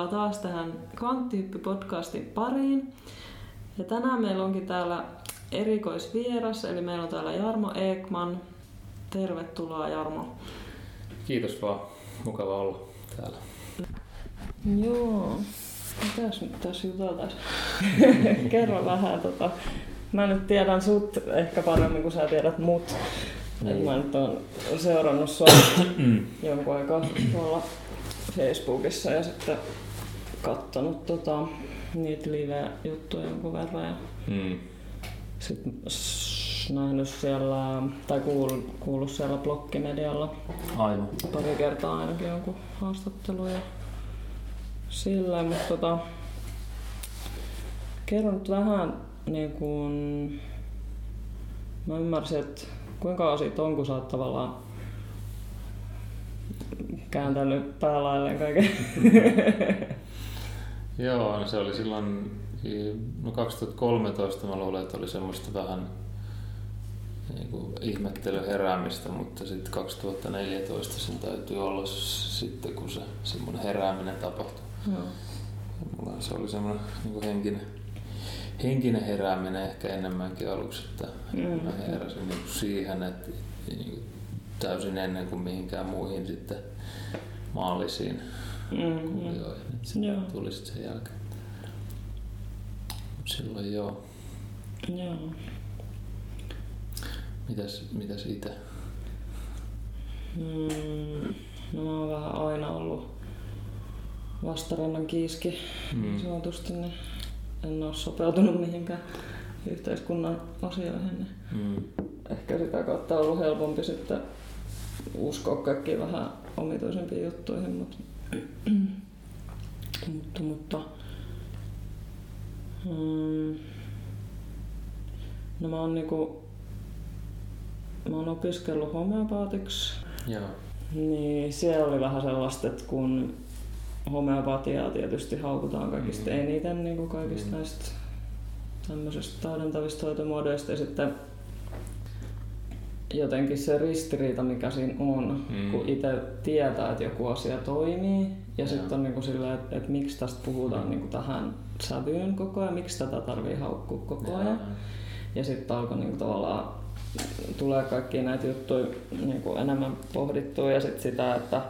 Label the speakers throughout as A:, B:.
A: Tervetuloa taas tähän Kvanttihyppy-podcastin pariin. Ja tänään meillä onkin täällä erikoisvieras, eli meillä on täällä Jarmo Ekman. Tervetuloa Jarmo.
B: Kiitos vaan. Mukava olla täällä.
A: Joo. Mitäs nyt tässä juteltais? Kerro vähän tota. Mä nyt tiedän sut ehkä paremmin kuin sä tiedät mut. Niin. Mä nyt oon seurannut sua jonkun aikaa tuolla Facebookissa ja sitten kattonut tota, niitä live-juttuja jonkun verran. Ja
B: Mm.
A: sitten nähnyt siellä, tai kuullut, kuullut siellä blokkimedialla
B: Aivan.
A: pari kertaa ainakin jonkun haastattelun ja sillä, mutta tota, kerro nyt vähän niin kuin, mä ymmärsin, että kuinka kauan siitä on, kun sä oot tavallaan kääntänyt päälailleen kaiken.
B: Joo, no se oli silloin, no 2013 mä luulen, että oli semmoista vähän niin kuin ihmettely heräämistä, mutta sitten 2014 sen täytyy olla sitten, kun se semmoinen herääminen tapahtui.
A: Joo.
B: Mulla se oli semmoinen niin kuin henkinen, henkinen herääminen ehkä enemmänkin aluksi, että
A: Mm.
B: mä heräsin niin kuin siihen, että niin kuin täysin ennen kuin mihinkään muihin sitten maallisiin
A: Mm,
B: kuvioihin. Et se
A: Joo.
B: tuli sitten sen jälkeen. Mut Silloin joo.
A: Joo.
B: Mitäs, mitäs itse?
A: Mm, no mä oon vähän aina ollut vastarannan kiiski
B: Mm.
A: niin sanotusti, niin en ole sopeutunut mihinkään yhteiskunnan asioihin. Niin
B: Mm.
A: ehkä sitä kautta on ollut helpompi sitten uskoa kaikkiin vähän omituisempiin juttuihin, mutta, mutta, mutta mm, no mä oon niinku, mä oon opiskellut homeopaatiksi
B: Joo.
A: niin siellä oli vähän sellaista, että kun homeopatiaa tietysti haukutaan kaikista
B: Mm.
A: eniten niin kuin kaikista
B: Mm.
A: näistä tämmöisistä taudentavista hoitomuodoista ja sitten jotenkin se ristiriita, mikä siinä on,
B: Mm.
A: kun itse tietää, että joku asia toimii ja sitten on niinku silleen, että, että miksi tästä puhutaan
B: Mm.
A: niinku tähän sävyyn koko ajan, miksi tätä tarvii haukkua koko ajan.
B: Joo.
A: Ja sitten alkoi niinku tavallaan tulee kaikkia näitä juttuja niinku enemmän pohdittua ja sitten sitä, että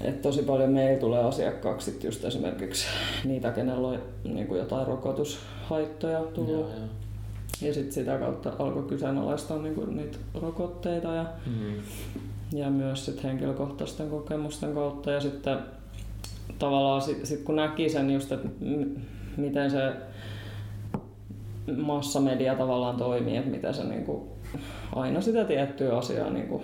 A: et tosi paljon meillä tulee asiakkaaksi sit just esimerkiksi niitä, kenellä on niinku jotain rokotushaittoja tullut.
B: Joo, joo.
A: Ja sitten sitä kautta alkoi kyseenalaistaa niinku niitä rokotteita ja,
B: Mm.
A: ja myös sit henkilökohtaisten kokemusten kautta. Ja sitten tavallaan sit, sit kun näki sen just, että m- miten se massamedia tavallaan toimii, että miten se niinku aina sitä tiettyä asiaa niinku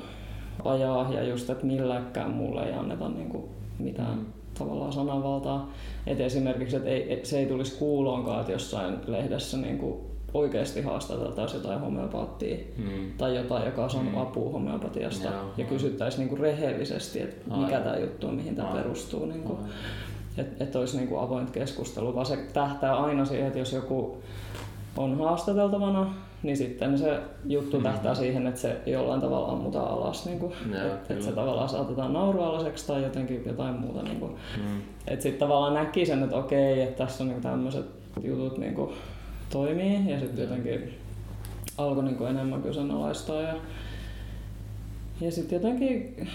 A: ajaa ja just, että milläkään mulle ei anneta niinku mitään
B: Mm.
A: tavallaan sananvaltaa. Et esimerkiksi, että ei, se ei tulisi kuuloonkaan, että jossain lehdessä niinku oikeasti haastateltaisiin jotain homeopaattia
B: Mm.
A: tai jotain, joka on saanut
B: Mm.
A: apua homeopatiasta
B: Joo,
A: ja kysyttäisiin niinku rehellisesti, että mikä tämä juttu on, mihin tämä perustuu. Niinku. Että et olisi niinku avointa keskustelua, vaan se tähtää aina siihen, että jos joku on haastateltavana, niin sitten se juttu
B: Mm.
A: tähtää siihen, että se jollain tavalla ammutaan alas. Niinku, että et se tavallaan saatetaan naurualaseksi tai jotenkin jotain muuta. Niinku.
B: Mm.
A: Että sitten tavallaan näki sen, että okei, että tässä on niinku tämmöiset jutut niinku toimii ja sitten jotenkin alkoi niinku enemmän kyseenalaistaa. Ja, ja sitten jotenkin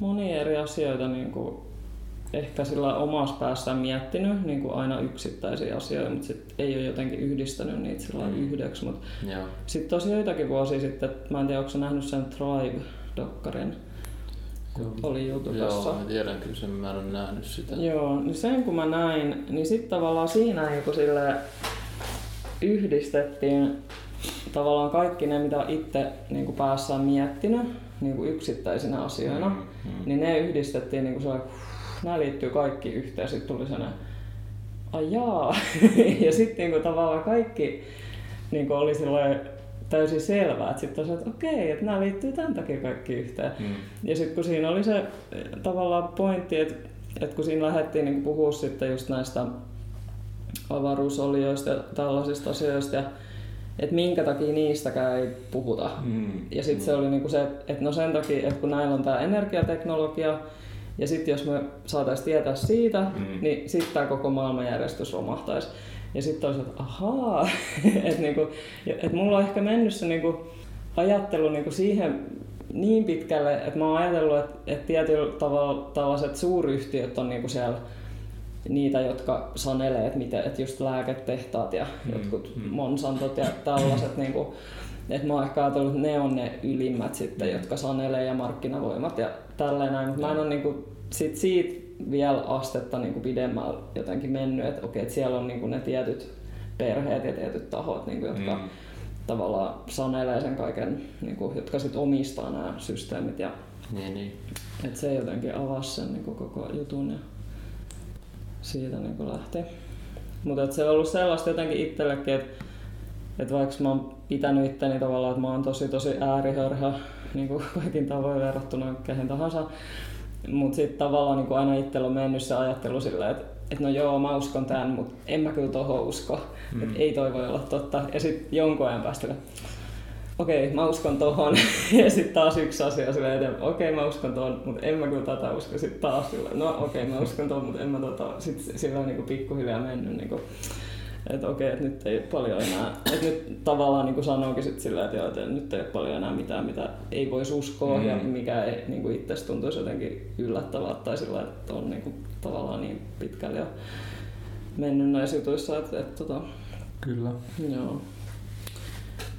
A: monia eri asioita niinku ehkä sillä omassa päässään miettinyt niinku aina yksittäisiä asioita, mutta sit ei ole jotenkin yhdistänyt niitä sillä
B: Mm.
A: yhdeksi.
B: Joo.
A: sitten tosi joitakin vuosia sitten, mä en tiedä, onko nähnyt sen Tribe-dokkarin,
B: Joo.
A: oli YouTubessa.
B: Joo, mä tiedän kyllä sen, mä en ole nähnyt sitä.
A: Joo, niin sen kun mä näin, niin sitten tavallaan siinä niin sille yhdistettiin tavallaan kaikki ne, mitä itse niin kuin päässään miettinyt niin kuin yksittäisinä asioina,
B: Mm, mm.
A: niin ne yhdistettiin niin kuin se, nämä liittyy kaikki yhteen. Sitten tuli sellainen, ai jaa. ja sitten niin tavallaan kaikki niin kuin oli silloin täysin selvää, että sitten että okei, että nämä liittyy tämän takia kaikki yhteen.
B: Mm.
A: Ja sitten kun siinä oli se eh, tavallaan pointti, että, että kun siinä lähdettiin niin puhua sitten just näistä avaruusolioista ja tällaisista asioista, ja että minkä takia niistäkään ei puhuta.
B: Mm.
A: Ja sitten se oli niinku se, että no sen takia, että kun näillä on tämä energiateknologia Ja sitten jos me saataisiin tietää siitä, mm. niin sitten tämä koko maailmanjärjestys romahtaisi. Ja sitten olisi, että ahaa, että niinku, et mulla on ehkä mennyt se niinku ajattelu niinku siihen niin pitkälle, että mä oon ajatellut, että, että tietyllä tavalla tällaiset suuryhtiöt on niinku siellä niitä, jotka sanelee, että, mitä, että just lääketehtaat ja mm, jotkut mm. Monsantot ja tällaiset, niin kuin, että mä oon ehkä ajatellut, että ne on ne ylimmät sitten, mm. jotka sanelee ja markkinavoimat ja tälleen näin, mutta mä en ole niin kuin, sit siitä vielä astetta niin kuin pidemmällä jotenkin mennyt, että okei, että siellä on niin kuin ne tietyt perheet ja tietyt tahot, niin kuin, jotka mm. tavallaan sanelee sen kaiken, niin kuin, jotka sitten omistaa nämä systeemit ja
B: niin, niin.
A: Että se jotenkin avasi sen niin kuin koko jutun. Ja siitä niin lähti. Mutta se on ollut sellaista jotenkin itsellekin, että et vaikka mä oon pitänyt itteni tavallaan, että mä oon tosi tosi äärihörhä niin kuin kaikin tavoin verrattuna kehen tahansa, mutta sitten tavallaan niin aina itsellä on mennyt se ajattelu silleen, että et no joo, mä uskon tämän, mutta en mä kyllä tohon usko. Mm. Että ei toi voi olla totta. Ja sitten jonkun ajan päästä, okei, okay, mä uskon tohon. ja sitten taas yksi asia silleen eteen, okei, okay, mä uskon tohon, mutta en mä kyllä tätä usko. Sitten taas silleen, no okei, okay, mä uskon tohon, mutta en mä tota, sitten sillä on niinku pikkuhiljaa mennyt niinku, että okei, okay, että nyt ei paljon enää, että nyt tavallaan niin kuin sanoinkin sit sillä, että, joo, että nyt ei ole paljon enää mitään, mitä ei voisi uskoa mm. ja mikä ei niin kuin itse tuntuisi jotenkin yllättävää tai sillä, että on niin kuin, tavallaan niin pitkälle jo mennyt näissä jutuissa, että, että, että tota,
B: Kyllä.
A: Joo.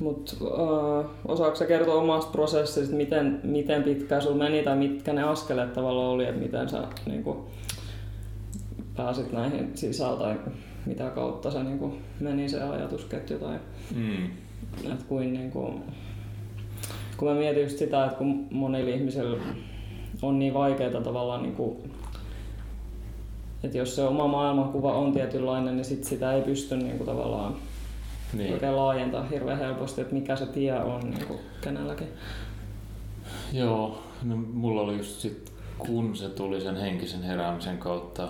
A: Mutta uh, osaako sä kertoa omasta prosessista, miten, miten pitkään sulla meni tai mitkä ne askeleet tavallaan oli, että miten sä niin kuin, pääsit näihin sisään tai mitä kautta se niin kuin, meni se ajatusketju tai mm. että kuin, niin kuin, kun mä mietin just sitä, että kun monilla ihmisillä on niin vaikeaa tavallaan niin kuin, että jos se oma maailmankuva on tietynlainen, niin sit sitä ei pysty niin kuin, tavallaan niin. oikein laajentaa hirveän helposti, että mikä se tie on niin kuin kenelläkin.
B: Joo, no mulla oli just sit, kun se tuli sen henkisen heräämisen kautta,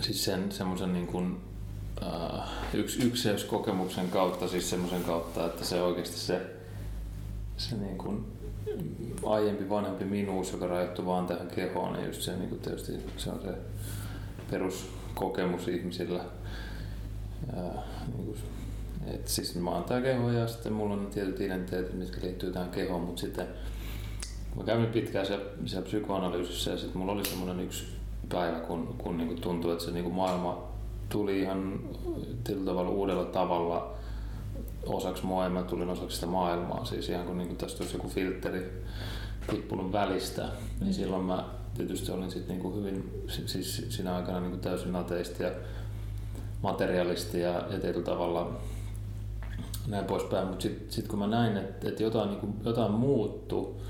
B: siis sen semmoisen niin kuin, uh, yksi, ykseys-kokemuksen kautta, siis semmoisen kautta, että se oikeasti se, se niin kuin, aiempi vanhempi minuus, joka rajoittui vaan tähän kehoon, niin just se, niin kuin tietysti se on se peruskokemus ihmisillä. Uh, niin kuin et siis mä oon tää keho ja sitten mulla on tietyt identiteetit, mitkä liittyy tähän kehoon, mutta sitten mä kävin pitkään siellä, siellä psykoanalyysissä ja sitten mulla oli semmoinen yksi päivä, kun, kun niinku tuntui, että se niinku maailma tuli ihan tietyllä tavalla uudella tavalla osaksi mua ja mä tulin osaksi sitä maailmaa. Siis ihan kun niinku tästä olisi joku filtteri tippunut välistä, niin mm. silloin mä tietysti olin sitten niinku hyvin, siis siinä aikana niinku täysin ateisti ja materialisti ja, ja tietyllä tavalla näin poispäin. Mutta sitten sit kun mä näin, että et jotain, niinku, jotain muuttu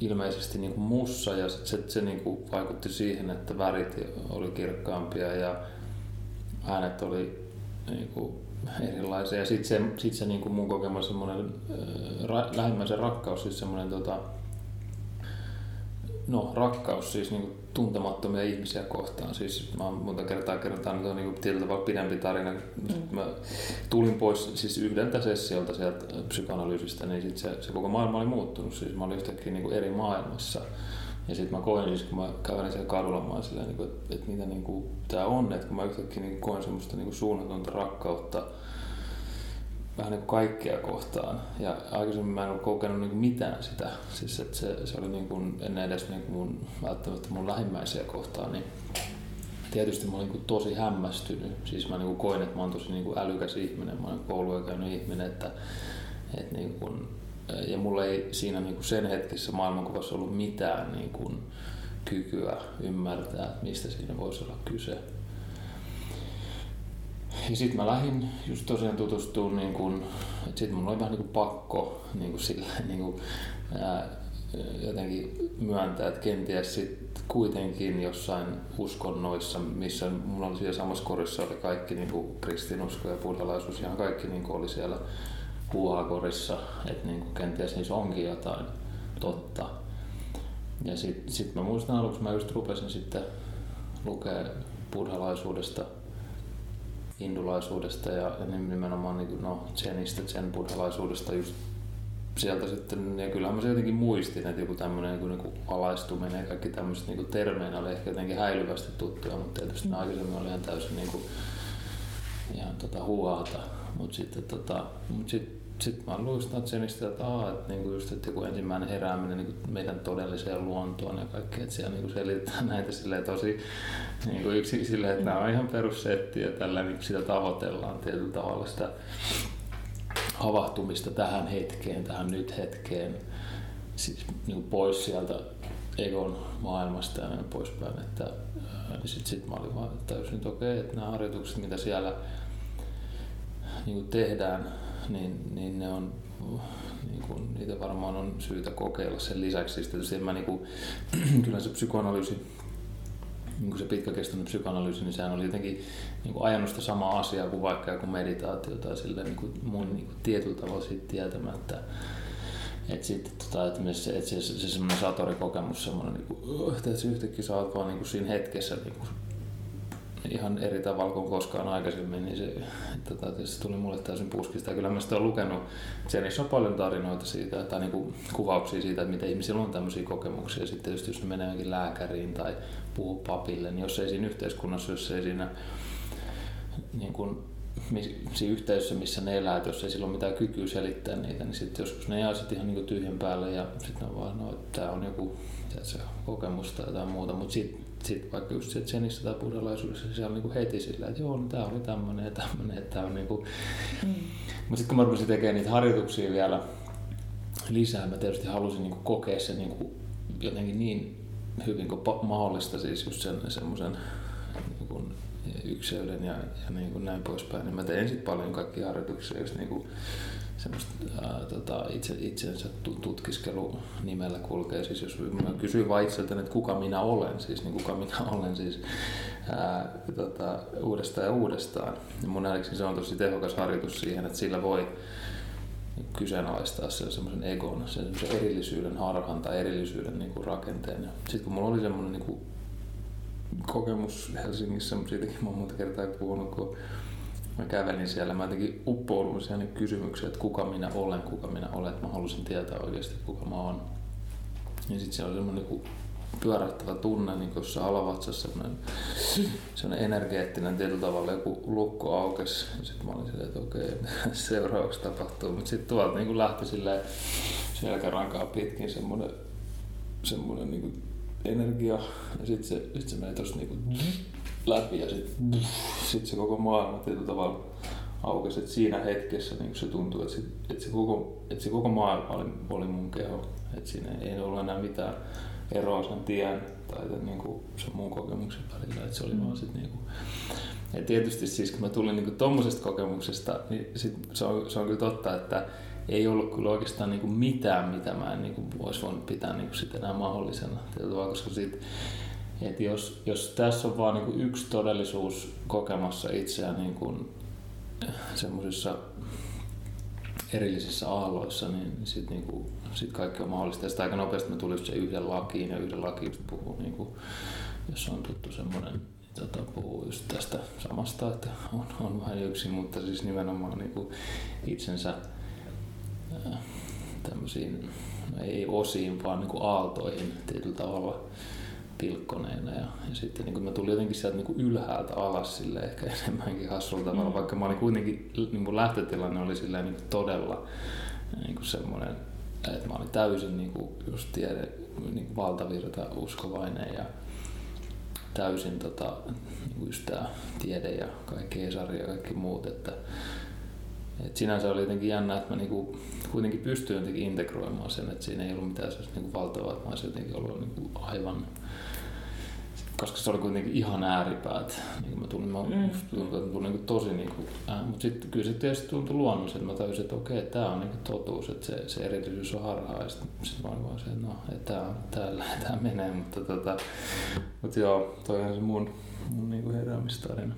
B: ilmeisesti niinku mussa ja sit se, se niinku vaikutti siihen, että värit oli kirkkaampia ja äänet oli niinku erilaisia. Ja sitten se, sit se niinku mun kokema semmoinen äh, lähimmäisen rakkaus, siis semmoinen tota, no rakkaus siis niinku tuntemattomia ihmisiä kohtaan. Siis mä oon monta kertaa kerrotaan, että on niin tietyllä tavalla pidempi tarina. Mm. Mä tulin pois siis yhdeltä sessiolta sieltä psykoanalyysistä, niin sit se, se, koko maailma oli muuttunut. Siis mä olin yhtäkkiä niin eri maailmassa. Ja sitten mä koin, siis kun mä kävelin siellä kadulla, mä silleen, niin kuin, että, että mitä niin kuin, tää on, että kun mä yhtäkkiä niin koin semmoista niin suunnatonta rakkautta vähän niin kaikkea kohtaan. Ja aikaisemmin mä en ole kokenut niin mitään sitä. Siis että se, se oli niin kuin, ennen edes niin kuin mun, välttämättä mun lähimmäisiä kohtaan. Niin tietysti mä olin niin tosi hämmästynyt. Siis mä niin koin, että mä oon tosi niin älykäs ihminen. Mä olen koulua käynyt ihminen. Että, että niin kuin, ja mulla ei siinä niin kuin sen hetkessä maailmankuvassa ollut mitään niin kuin kykyä ymmärtää, mistä siinä voisi olla kyse. Ja sitten mä lähdin just tosiaan tutustumaan, niin kun, että sitten mun oli vähän niin kuin pakko niin kuin sillä, niin kuin, ää, jotenkin myöntää, että kenties sit kuitenkin jossain uskonnoissa, missä mulla oli siellä samassa korissa oli kaikki niin kuin kristinusko ja buddhalaisuus, ihan kaikki niin kuin oli siellä puuhakorissa, että niin kuin kenties niissä onkin jotain totta. Ja sitten sit mä muistan aluksi, mä just rupesin sitten lukea buddhalaisuudesta hindulaisuudesta ja, ja nimenomaan niin, no, zenistä, zen buddhalaisuudesta just sieltä sitten, ja kyllähän mä se jotenkin muistin, että joku tämmöinen joku niinku alaistuminen ja kaikki tämmöiset niinku termeinä oli ehkä jotenkin häilyvästi tuttuja, mutta tietysti mm. aikaisemmin oli ihan täysin niinku, ihan tota huuata. Mutta sitten tota, mut sit, sit mä luistan Zenistä, että, aa, että niinku just, että joku ensimmäinen herääminen niinku meidän todelliseen luontoon ja kaikki, että siellä niinku selitetään näitä silleen tosi niinku yksi silleen, että nämä on ihan perussetti ja tällä niin sitä tavoitellaan tietyllä tavalla sitä havahtumista tähän hetkeen, tähän nyt hetkeen, siis niin pois sieltä egon maailmasta ja näin poispäin. Että, niin sitten sit mä olin vaan täysin, että okei, että nämä harjoitukset, mitä siellä niin tehdään, niin, niin ne on niin kuin, niitä varmaan on syytä kokeilla sen lisäksi. Tietysti mä, niin kuin, kyllä se psykoanalyysi niin kuin se pitkäkestoinen psykoanalyysi, niin sehän oli jotenkin niin kuin ajanut sitä samaa asiaa kuin vaikka joku meditaatio tai sille niin kuin mun niin kuin tietyllä tavalla siitä tietämättä. Että sitten tota, että se, että se, se, se semmoinen satorikokemus, semmoinen, niin kuin, että se yhtäkkiä sä oot vaan niin kuin siinä hetkessä niin kuin, ihan eri tavalla kuin koskaan aikaisemmin, niin se, tota, se tuli mulle täysin puskista. Ja kyllä mä sitä olen lukenut, Zenissä on paljon tarinoita siitä, tai niin kuin kuvauksia siitä, että miten ihmisillä on tämmöisiä kokemuksia. Sitten tietysti jos ne menee lääkäriin tai puhuu papille, niin jos ei siinä yhteiskunnassa, jos ei siinä niin kuin, siinä yhteisössä, missä ne elää, jos ei sillä ole mitään kykyä selittää niitä, niin sitten joskus ne jää sitten ihan niin tyhjän päälle ja sitten on vaan, no, että tämä on joku tiedätkö, kokemus tai jotain muuta, mutta sitten sit vaikka just se Zenissä tai buddhalaisuudessa siellä on niin heti sillä, että joo, no, tämä oli tämmöinen ja tämmöinen, että tämä on niin kuin... mm. Mutta sitten kun mä rupesin tekemään niitä harjoituksia vielä lisää, mä tietysti halusin niin kuin kokea sen niin kuin jotenkin niin hyvin kuin mahdollista, siis just sen semmoisen niin kuin ykseyden ja, ja niin kuin näin poispäin. Niin mä tein sitten paljon kaikkia harjoituksia, jos niin kuin semmoista tota, itse, itsensä tutkiskelu nimellä kulkee. Siis jos mä kysyin vain itseltäni, että kuka minä olen, siis niin kuka minä olen siis ää, tota, uudestaan ja uudestaan. Ja mun nähdäkseni se on tosi tehokas harjoitus siihen, että sillä voi kyseenalaistaa sen semmoisen egon, sen erillisyyden harhan tai erillisyyden niin kuin rakenteen. Sitten kun mulla oli semmoinen niin kuin kokemus Helsingissä, siitäkin mä oon monta kertaa puhunut, kun mä kävelin siellä, mä jotenkin uppoudun siihen kysymykseen, että kuka minä olen, kuka minä olen, että mä halusin tietää oikeasti, kuka mä oon. Ja sitten siellä oli semmoinen niin pyöräyttävä tunne niin jossain alavatsassa, semmoinen, semmoinen energeettinen tietyllä tavalla joku lukko aukesi. Sitten mä olin silleen, että okei, seuraavaksi tapahtuu. Mutta sitten tuolta niin lähti silleen selkärankaa pitkin semmoinen, semmoinen niin energia. Ja sitten se, sit se meni tossa niin läpi ja sitten sit se koko maailma tietyllä tavalla aukesi. Et siinä hetkessä niin se tuntui, että, sit, että, se koko, että se koko maailma oli, oli mun keho. Että siinä ei ollut enää mitään eroa sen tien tai niin kuin sen muun kokemuksen välillä. Että se oli mm. vaan sit niin kuin, ja tietysti siis kun mä tulin niin tuommoisesta kokemuksesta, niin sit se, on, se on kyllä totta, että ei ollut kyllä oikeastaan niin kuin mitään, mitä mä en niin kuin olisi voinut pitää niin kuin sit enää mahdollisena. Tietyllä, koska sit, että jos, jos tässä on vaan niin kuin yksi todellisuus kokemassa itseään niin kuin semmoisissa erillisissä aalloissa, niin sitten niinku, sit kaikki on mahdollista. Ja sitten aika nopeasti me tuli se yhden lakiin ja yhden laki just puhuu, niinku, jos on tuttu semmoinen, tota, puhuu just tästä samasta, että on, on vain yksi, mutta siis nimenomaan niinku itsensä äh, tämmöisiin, no ei osiin, vaan niinku aaltoihin tietyllä tavalla pilkkoneena. Ja, ja sitten niin mä tulin jotenkin sieltä niin ylhäältä alas sille ehkä enemmänkin hassulla tavalla, mm. vaikka mä olin kuitenkin, niin kuin lähtötilanne oli silleen niin todella niin kuin semmoinen, että mä olin täysin niin kuin just tiede, niin kuin valtavirta uskovainen ja täysin tota, niin kuin just tää tiede ja kaikki Esari ja kaikki muut, että et sinänsä oli jotenkin jännä, että mä niinku kuitenkin pystyin jotenkin integroimaan sen, että siinä ei ollut mitään sellaista niinku valtavaa, että mä olisin jotenkin ollut niinku aivan koska se oli kuitenkin ihan ääripäät. Niin mä tulin, mä, mm. tulin, tulin niin tosi niin kuin, äh, mutta sitten kyllä se tietysti tuntui luonnollisesti, että mä tajusin, että okei, okay, tämä on niin totuus, että se, se erityisyys on harhaa. Ja sitten sit mä olin vaan se, että no, että tämä, täällä, tämä menee, mutta tota, mutta joo, toi on se mun, mun niin kuin heräämistarina.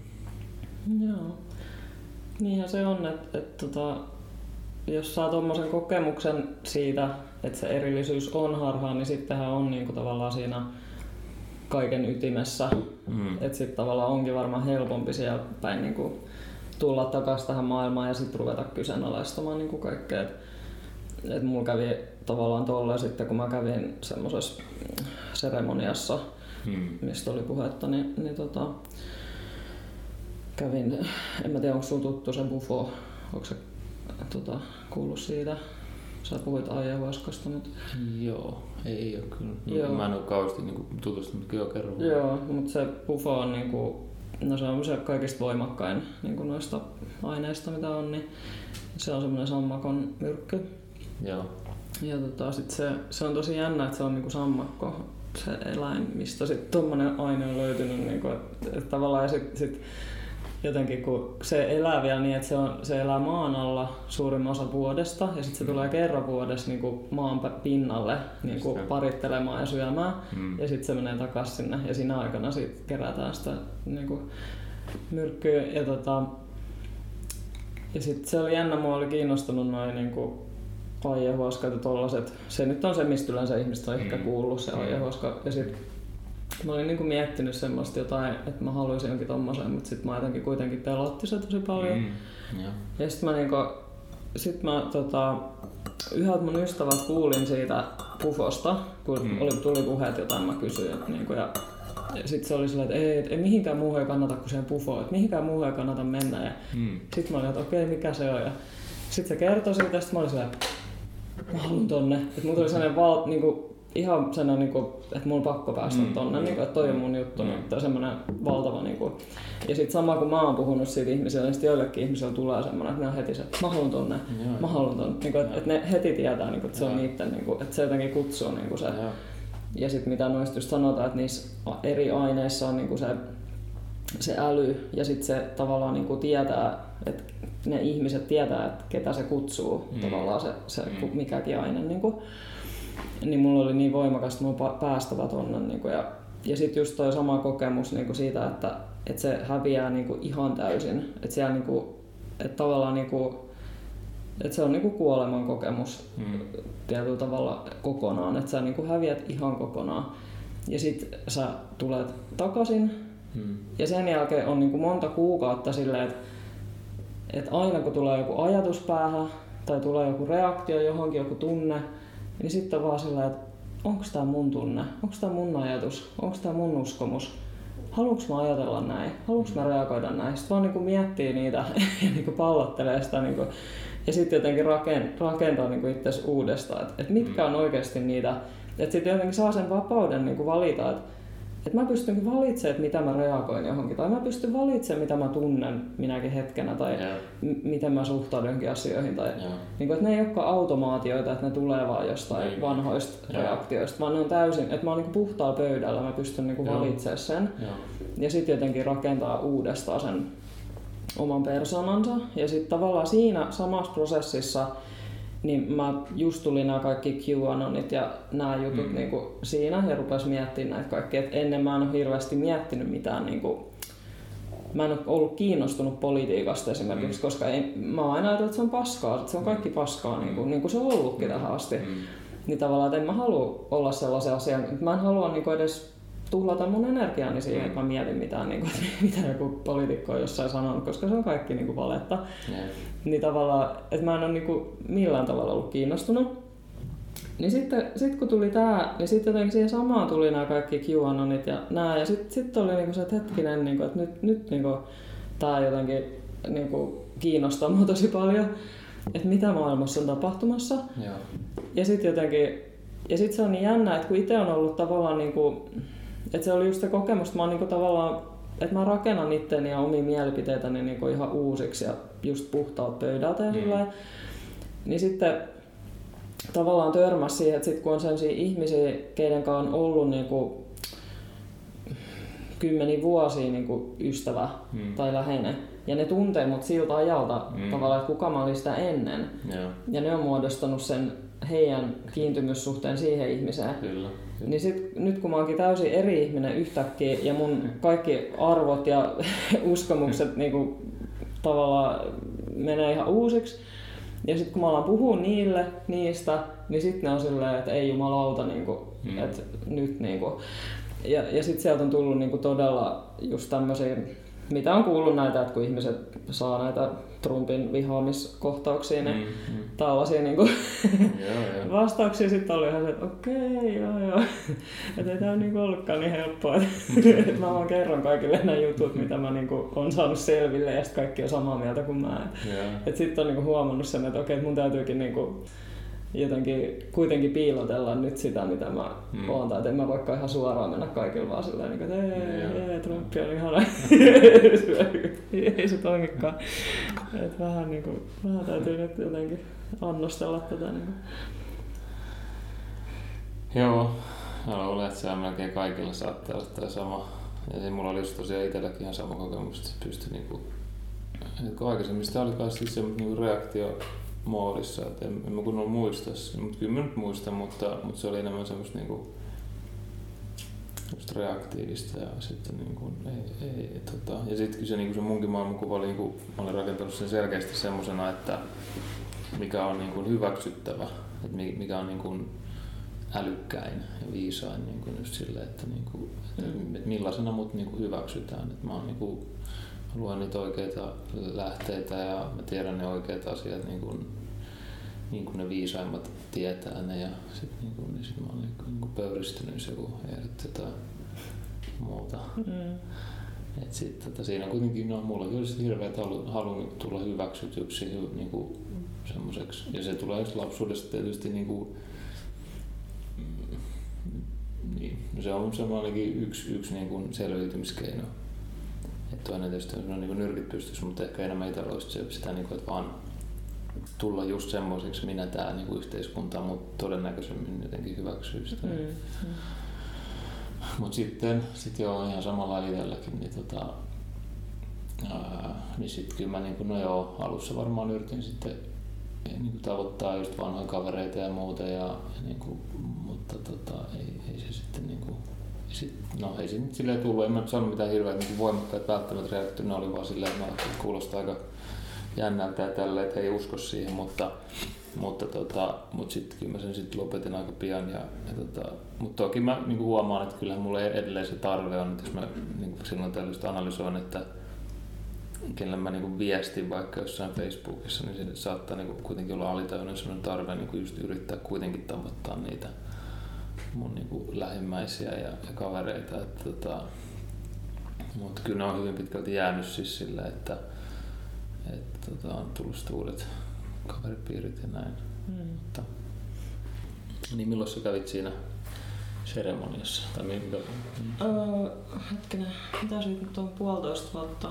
A: Joo. Niinhän se on, että, että tota, jos saa tuommoisen kokemuksen siitä, että se erillisyys on harhaa, niin sittenhän on niin kuin tavallaan siinä kaiken ytimessä. Mm. Että sitten tavallaan onkin varmaan helpompi siellä päin niin kuin tulla takaisin tähän maailmaan ja sitten ruveta kyseenalaistamaan niin kuin kaikkea. Et, että mulla kävi tavallaan tolla sitten, kun mä kävin semmoisessa seremoniassa, hmm. mistä oli puhetta, niin, niin tota, kävin, en mä tiedä onko sulla tuttu se Bufo, onko se tota, kuullut siitä? Sä puhuit ayahuascasta, mutta...
B: Joo, ei ole kyllä. Joo. Mä en ole kauheasti niin tutustunut, kyllä kerran.
A: Joo, mutta se Bufo on niin kuin, no se on se kaikista voimakkain niin kuin noista aineista, mitä on, niin se on semmoinen sammakon myrkky.
B: Joo.
A: Ja tota, sit se, se, on tosi jännä, että se on niinku sammakko, se eläin, mistä sitten tuommoinen aine on löytynyt. Niinku, että, että tavallaan ja sit, sit jotenkin kun se elää vielä niin, että se, on, se elää maan alla suurimman osa vuodesta ja sitten se tulee kerran vuodessa niin kuin maan pinnalle niin kuin parittelemaan ja syömään mm. ja sitten se menee takaisin sinne ja siinä aikana sit kerätään sitä niin kuin myrkkyä ja, tota, ja sitten se oli jännä, mua oli kiinnostunut noin niin kuin ayahuaskat ja tollaset. Se nyt on se, mistä yleensä ihmiset on ehkä mm. kuullut se mm. ayahuaska. Ja sit mä olin niinku miettinyt semmoista jotain, että mä haluaisin jonkin tommosen, mutta sitten mä jotenkin kuitenkin pelotti se tosi paljon. Mm. Ja, ja sitten mä niinku, sit mä tota, yhdeltä mun ystävät kuulin siitä pufosta, kun mm. oli, tuli puheet jotain, mä kysyin. Niinku, ja, ja sitten se oli silleen, että ei, et, ei mihinkään muuhun ei kannata kuin siihen pufoon, että mihinkään muuhun ei kannata mennä. Ja mm. sitten mä olin, että okei, mikä se on. Ja sitten se kertoi siitä, sitten mä olin silleen, mä haluan tonne. Että mulla tuli sellainen val, niinku, ihan sellainen, niinku, että mulla on pakko päästä mm. tonne, niinku, että toi on mun juttu. Mm. Niin, semmoinen valtava. Niinku. Ja sitten sama kun mä oon puhunut siitä ihmisille, niin sitten joillekin ihmisille tulee semmoinen, että ne on heti se, että mä haluan tonne, Joo. mä haluan tonne. Niinku, että, että ne heti tietää, niinku, että se on niiden, niinku, että se jotenkin kutsuu niinku se. Joo. Ja sitten mitä noista just sanotaan, että niissä eri aineissa on niinku se, se äly ja sitten se tavallaan niinku tietää, että ne ihmiset tietää, että ketä se kutsuu mm. tavallaan se, se mm. mikäkin aine. Niin, kuin, niin mulla oli niin voimakas, että mulla päästävä tonne. Niin kuin, ja ja sitten just toi sama kokemus niin kuin siitä, että, että se häviää niin kuin ihan täysin. Että siellä niin kuin, että tavallaan niin kuin, että se on niin kuin kuoleman kokemus mm. tietyllä tavalla kokonaan. Että sä niin kuin häviät ihan kokonaan. Ja sitten sä tulet takaisin. Mm. Ja sen jälkeen on niin kuin monta kuukautta silleen, että että aina kun tulee joku ajatus päähän tai tulee joku reaktio johonkin, joku tunne, niin sitten vaan sillä, että onko tämä mun tunne, onko tämä mun ajatus, onko tämä mun uskomus, haluanko mä ajatella näin, haluanko mä reagoida näin. Sitten vaan niin miettii niitä ja niin pallottelee sitä niin kuin, ja sitten jotenkin rakentaa niin itse uudestaan, että, että mitkä on oikeasti niitä, että sitten jotenkin saa sen vapauden niin valita, että että mä pystyn valitsemaan, että mitä mä reagoin johonkin, tai mä pystyn valitsemaan, mitä mä tunnen minäkin hetkenä, tai yeah. m- miten mä suhtaudun johonkin asioihin. Tai, yeah. niin kuin, että ne ei olekaan automaatioita, että ne tulee vaan jostain yeah. vanhoista yeah. reaktioista, vaan ne on täysin, että mä oon niin puhtaalla pöydällä, mä pystyn niin yeah. valitsemaan sen. Yeah. Ja sitten jotenkin rakentaa uudestaan sen oman persoonansa. Ja sitten tavallaan siinä samassa prosessissa niin mä just tuli nämä kaikki QAnonit ja nämä jutut mm. niin kuin siinä ja rupes miettimään näitä kaikkia. Et ennen mä en ole hirveästi miettinyt mitään niin kuin, mä en ole ollut kiinnostunut politiikasta esimerkiksi, mm. koska ei, mä oon aina ajatellut, että se on paskaa, että se on kaikki paskaa, niin kuin, niin kuin se on ollutkin tähän asti. Mm. Niin tavallaan, että en mä halua olla sellaisen asian, mä en halua niin kuin edes tuhlata mun energiaani siihen, että mä mietin mitään, niin kuin, mitä joku poliitikko on jossain sanonut, koska se on kaikki niin kuin valetta. Yeah. Niin tavallaan, että mä en ole niin kuin millään tavalla ollut kiinnostunut. Niin sitten sit kun tuli tää, niin sitten jotenkin siihen samaan tuli nämä kaikki QAnonit ja nämä. Ja sitten sit oli niinku se, että hetkinen, niinku, että nyt, nyt niinku, tämä jotenkin niinku, kiinnostaa mua tosi paljon, että mitä maailmassa on tapahtumassa. Yeah. Ja sitten jotenkin, ja sitten se on niin jännä, että kun itse on ollut tavallaan niinku, et se oli just se kokemus, että mä niinku tavallaan, että mä rakennan itteni ja omia mielipiteitäni niinku ihan uusiksi ja just puhtaat pöydältä ja mm. Niin sitten tavallaan törmäsi siihen, että sit kun on sellaisia ihmisiä, keiden kanssa on ollut niinku kymmeni vuosia niinku ystävä mm. tai läheinen, ja ne tuntee mut siltä ajalta mm. tavallaan, että kuka mä olin sitä ennen. Yeah. Ja ne on muodostanut sen heidän kiintymyssuhteen siihen ihmiseen.
B: Kyllä.
A: Niin sit, nyt kun mä oonkin täysin eri ihminen yhtäkkiä ja mun kaikki arvot ja uskomukset niinku, tavallaan menee ihan uusiksi. Ja sitten kun mä alan puhua niille niistä, niin sitten ne on silleen, että ei jumalauta, niinku, mm. että nyt niinku. Ja, ja sitten sieltä on tullut niinku todella just tämmöisiä mitä on kuullut näitä, että kun ihmiset saa näitä Trumpin vihaamiskohtauksia, niin mm, mm. tällaisia niin kuin vastauksia sitten oli ihan se, että okei, joo joo. että ei tämä niin ollutkaan niin helppoa. että mä vaan kerron kaikille nämä jutut, mitä mä niin kuin, on saanut selville ja sitten kaikki on samaa mieltä kuin mä. Että sitten on niin kuin, huomannut sen, että okei, että mun täytyykin niin kuin, jotenkin kuitenkin piilotella nyt sitä, mitä mä mm. oon. Tai en mä vaikka ihan suoraan mennä kaikille vaan silleen, niin että ei, ei, Trump on ihana. ei se toimikaan. Et vähän, niin kuin, vähän täytyy nyt jotenkin annostella tätä. Niin kuin.
B: Joo, mä luulen, että se on melkein kaikilla saattaa olla tämä sama. Ja se mulla oli just tosiaan itselläkin ihan sama kokemus, että pystyi niinku, että aikaisemmin sitä oli kai siis semmoinen niinku reaktio moodissa, että en, en mä kunnolla muista, mutta kyllä mä nyt muistan, mutta, mutta se oli enemmän semmoista niinku, just reaktiivista ja sitten niinku, ei, ei, tota, ja sitten se, niinku se munkin maailmankuva oli, niinku, mä olin rakentanut sen selkeästi semmosena, että mikä on niinku hyväksyttävä, että mikä on niinku älykkäin ja viisain niinku just sille, että, niinku, että, mm. että millaisena mut niinku hyväksytään. Että mä oon niinku, luen niitä oikeita lähteitä ja mä tiedän ne oikeat asiat niin kuin, niin kuin ne viisaimmat tietää ne ja sitten niin kuin, niin sit mä oon niin kuin, kuin pöyristynyt jos joku ehdotti muuta. Mm. Et sit, tota, siinä on kuitenkin, no mulla olisi hirveät halu, halu tulla hyväksytyksi niin kuin, semmoiseksi. Ja se tulee lapsuudesta tietysti niin kuin, mm, niin, no se on semmoinenkin yksi, yksi niin kuin selviytymiskeino että toinen tietysti on niin nyrkit pystyssä, mutta ehkä enemmän itsellä olisi sitä, niin kuin, että vaan tulla just semmoiseksi minä tämä niin kuin yhteiskunta, mutta todennäköisemmin jotenkin hyväksyy sitä. Mm, mm. Mutta sitten sit joo, ihan samalla itselläkin, niin, tota, ää, niin sitten kyllä mä niin kuin, no joo, alussa varmaan yritin sitten niin kuin tavoittaa just vanhoja kavereita ja muuta, ja, ja niin kuin, mutta tota, ei, ei se sitten niin kuin, sit, no ei se nyt silleen tullut, en mä nyt sanonut mitään hirveät niin voimakkaat välttämättä reaktioita, ne oli vaan silleen, että mä kuulostaa aika jännältä ja tälle, että ei usko siihen, mutta, mutta, tota, mutta sitten kyllä mä sen sitten lopetin aika pian. Ja, ja tota, mutta toki mä niin huomaan, että kyllähän mulla edelleen se tarve on, että jos mä niin silloin tällaista analysoin, että kenelle mä niin viestin vaikka jossain Facebookissa, niin se saattaa niin kuitenkin olla alitajuinen sellainen tarve niin just yrittää kuitenkin tavoittaa niitä mun niin kuin lähimmäisiä ja, ja kavereita. Että, tota, mutta kyllä ne on hyvin pitkälti jäänyt siis sillä, että, että tota, on tullut sitten uudet kaveripiirit ja näin. Mm. Mutta, niin milloin sä kävit siinä seremoniassa? Tai minkä?
A: Mm. Öö, hetkinen, mitä se nyt on puolitoista vuotta?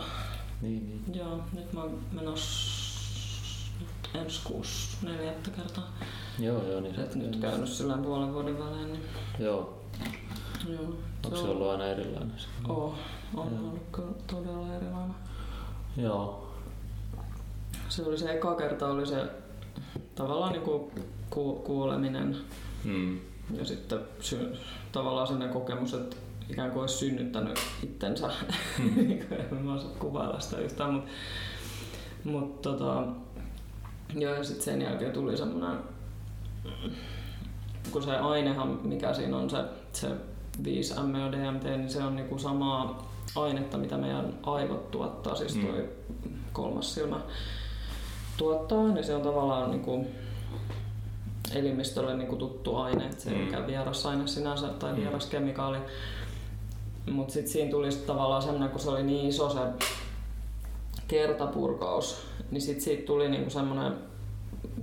B: Niin, niin.
A: Joo, nyt mä oon menossa ensi kuussa neljättä kertaa.
B: Joo, joo. Niin
A: Et nyt käynyt sillä puolen vuoden välein. Niin...
B: Joo.
A: joo.
B: Onko se ollut aina erilainen?
A: Oo, on joo. ollut kyllä todella erilainen.
B: Joo.
A: Se oli se eka kerta, oli se tavallaan niinku ku, kuuleminen.
B: Hmm.
A: Ja sitten sy- tavallaan sellainen kokemus, että ikään kuin olisi synnyttänyt itsensä. Hmm. en mä osaa kuvailla sitä yhtään, mutta mut, tota, Joo, ja sitten sen jälkeen tuli semmoinen, kun se ainehan, mikä siinä on se, se 5 MeO-DMT, niin se on niinku samaa ainetta, mitä meidän aivot tuottaa, siis tuo mm. kolmas silmä tuottaa, niin se on tavallaan niinku elimistölle niinku tuttu aine, että se ei mm. ole vieras aine sinänsä tai mm. vieras kemikaali. Mutta sitten siinä tuli sit tavallaan semmoinen, kun se oli niin iso se kertapurkaus, niin sit siitä tuli niinku semmoinen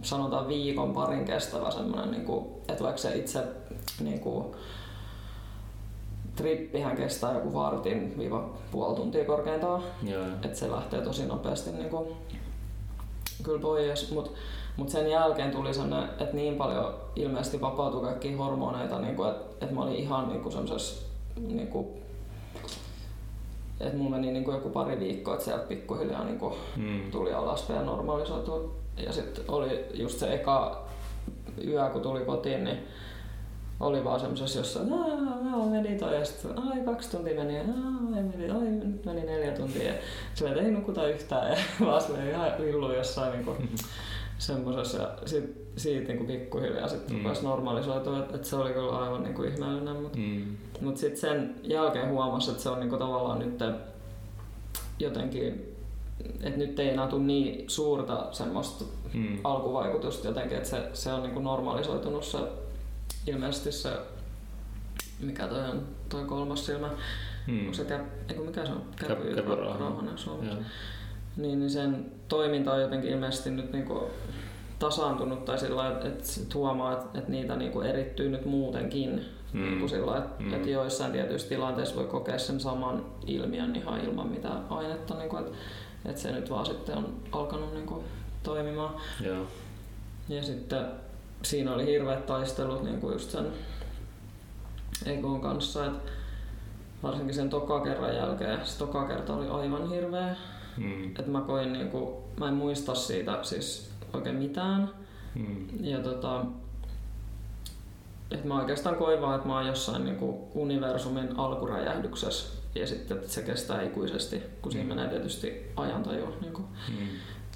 A: sanotaan viikon parin kestävä semmoinen, niinku, että vaikka se itse niinku, trippihän kestää joku vartin viiva puoli tuntia korkeintaan, että se lähtee tosi nopeasti niinku, kyllä pois, mutta mut sen jälkeen tuli sellainen, että niin paljon ilmeisesti vapautui kaikki hormoneita, niinku, että et mä olin ihan niinku semmoisessa niinku, että mulla meni niin kuin joku pari viikkoa, että sieltä pikkuhiljaa niin kuin mm. tuli alaspäin ja normalisoitu. Ja sitten oli just se eka yö, kun tuli kotiin, niin oli vaan semmosessa jossain, että meditoin ja sitten ai kaksi tuntia meni, ai, meni, ai nyt meni neljä tuntia. Ja sillä ei nukuta yhtään ja vaan sillä ihan lillu jossain niin kuin, semmosessa. Ja sit, siitä niin kuin pikkuhiljaa sitten mm. rupesi normalisoitua, että, että se oli kyllä aivan niin kuin ihmeellinen. Mutta mm. mut sitten sen jälkeen huomasi, että se on niin kuin tavallaan nyt jotenkin, että nyt ei enää tule niin suurta semmoista mm. alkuvaikutusta jotenkin, että se, se on niin kuin normalisoitunut se ilmeisesti se, mikä toi on, toi kolmas silmä, mm. onko se eiku, mikä se on? Käpy, Käpy rauhanen suomeksi. Niin, niin sen toiminta on jotenkin ilmeisesti nyt niin kuin tasaantunut tai sillä että, että huomaa, että, että niitä niin kuin erittyy nyt muutenkin. Mm. Niin sillä että, mm. että joissain tietyissä tilanteissa voi kokea sen saman ilmiön ihan ilman mitään ainetta. Niin että, että se nyt vaan sitten on alkanut niin kuin toimimaan.
B: Yeah.
A: Ja sitten siinä oli hirveät taistelut niin kuin just sen Egon kanssa, että varsinkin sen toka kerran jälkeen, se toka kerta oli aivan hirveä. Mm. Että mä koin, niin kuin, mä en muista siitä siis oikein mitään. Mm. Ja tota, että mä oikeastaan koin vaan, että mä oon jossain niin kuin universumin alkuräjähdyksessä ja sitten että se kestää ikuisesti, kun siinä mm. menee tietysti ajantajua niin kuin mm.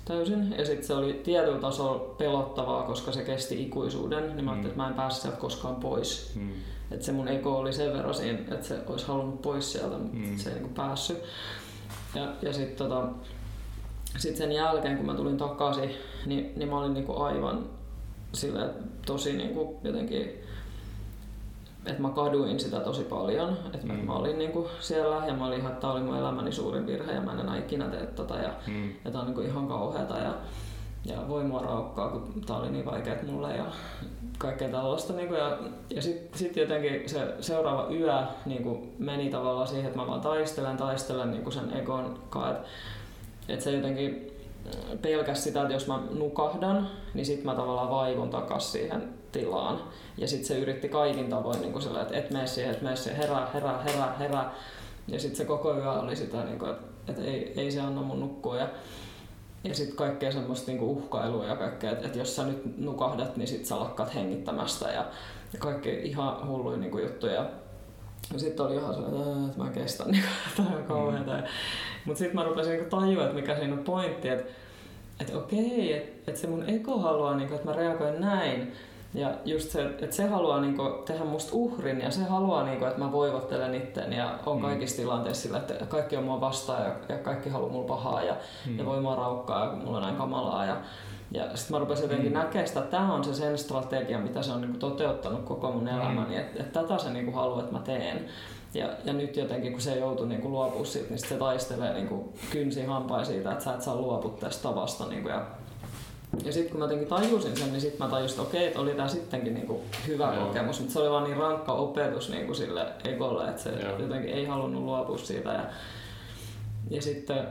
A: Täysin. Ja sitten se oli tietyllä tasolla pelottavaa, koska se kesti ikuisuuden, niin mä ajattelin, mm. että mä en pääse sieltä koskaan pois. Mm. Että se mun ego oli sen verran siinä, että se olisi halunnut pois sieltä, mutta mm. se ei niin kuin päässyt. Ja, ja sitten tota, sit sen jälkeen, kun mä tulin takaisin, niin, niin mä olin niinku aivan sille tosi niinku jotenkin että mä kaduin sitä tosi paljon, että mm. mä olin niinku siellä ja mä olin ihan, että tämä oli mun elämäni suurin virhe ja mä en enää ikinä tee tota ja, mm. ja tää on niinku ihan kauheata ja, ja voi mua raukkaa, kun tää oli niin vaikeet mulle ja kaikkea tällaista. Niinku ja ja sitten sit jotenkin se seuraava yö niinku meni tavallaan siihen, että mä vaan taistelen, taistelen niinku sen egon kanssa, että et se jotenkin pelkäs sitä, että jos mä nukahdan, niin sit mä tavallaan vaivun takas siihen tilaan. Ja sit se yritti kaikin tavoin niin sillä, että et mene siihen, et mene siihen, herää, herää, herää, herää. Ja sit se koko yö oli sitä, niin kuin, että, että ei, ei se anna mun nukkua. Ja, ja sitten kaikkea semmoista niinku uhkailua ja kaikkea, että, että jos sä nyt nukahdat, niin sit sä lakkaat hengittämästä ja, ja kaikkea ihan hulluja niinku juttuja. Ja sitten oli ihan sellainen, että mä en kestä, niin tämä on kauheata. Mm. Mutta sitten mä rupesin niin tajua, että mikä siinä on pointti, että, että okei, että, että se mun ego haluaa, niin kuin, että mä reagoin näin. Ja just se, että se haluaa niin kuin, tehdä musta uhrin ja se haluaa, niin kuin, että mä voivottelen itten ja on mm. kaikissa tilanteissa sillä, että kaikki on mua vastaan ja, ja kaikki haluaa mulla pahaa ja, mm. ja voi mua raukkaa ja mulla on näin kamalaa. Ja, ja sitten mä rupesin jotenkin mm. näkemään sitä, että tämä on se sen strategia, mitä se on niin kuin toteuttanut koko mun elämäni. Mm. Että, että tätä se niin kuin haluaa, että mä teen. Ja, ja nyt jotenkin kun se joutui niin kuin luopua siitä, niin se taistelee niin kuin kynsi hampain siitä, että sä et saa luopua tästä tavasta. Niin kuin, ja ja sitten kun mä jotenkin tajusin sen, niin sitten mä tajusin, että okei, että oli tämä sittenkin niinku hyvä Joo. kokemus, mutta se oli vaan niin rankka opetus niinku sille egolle, että se Joo. jotenkin ei halunnut luopua siitä. Ja, ja sitten,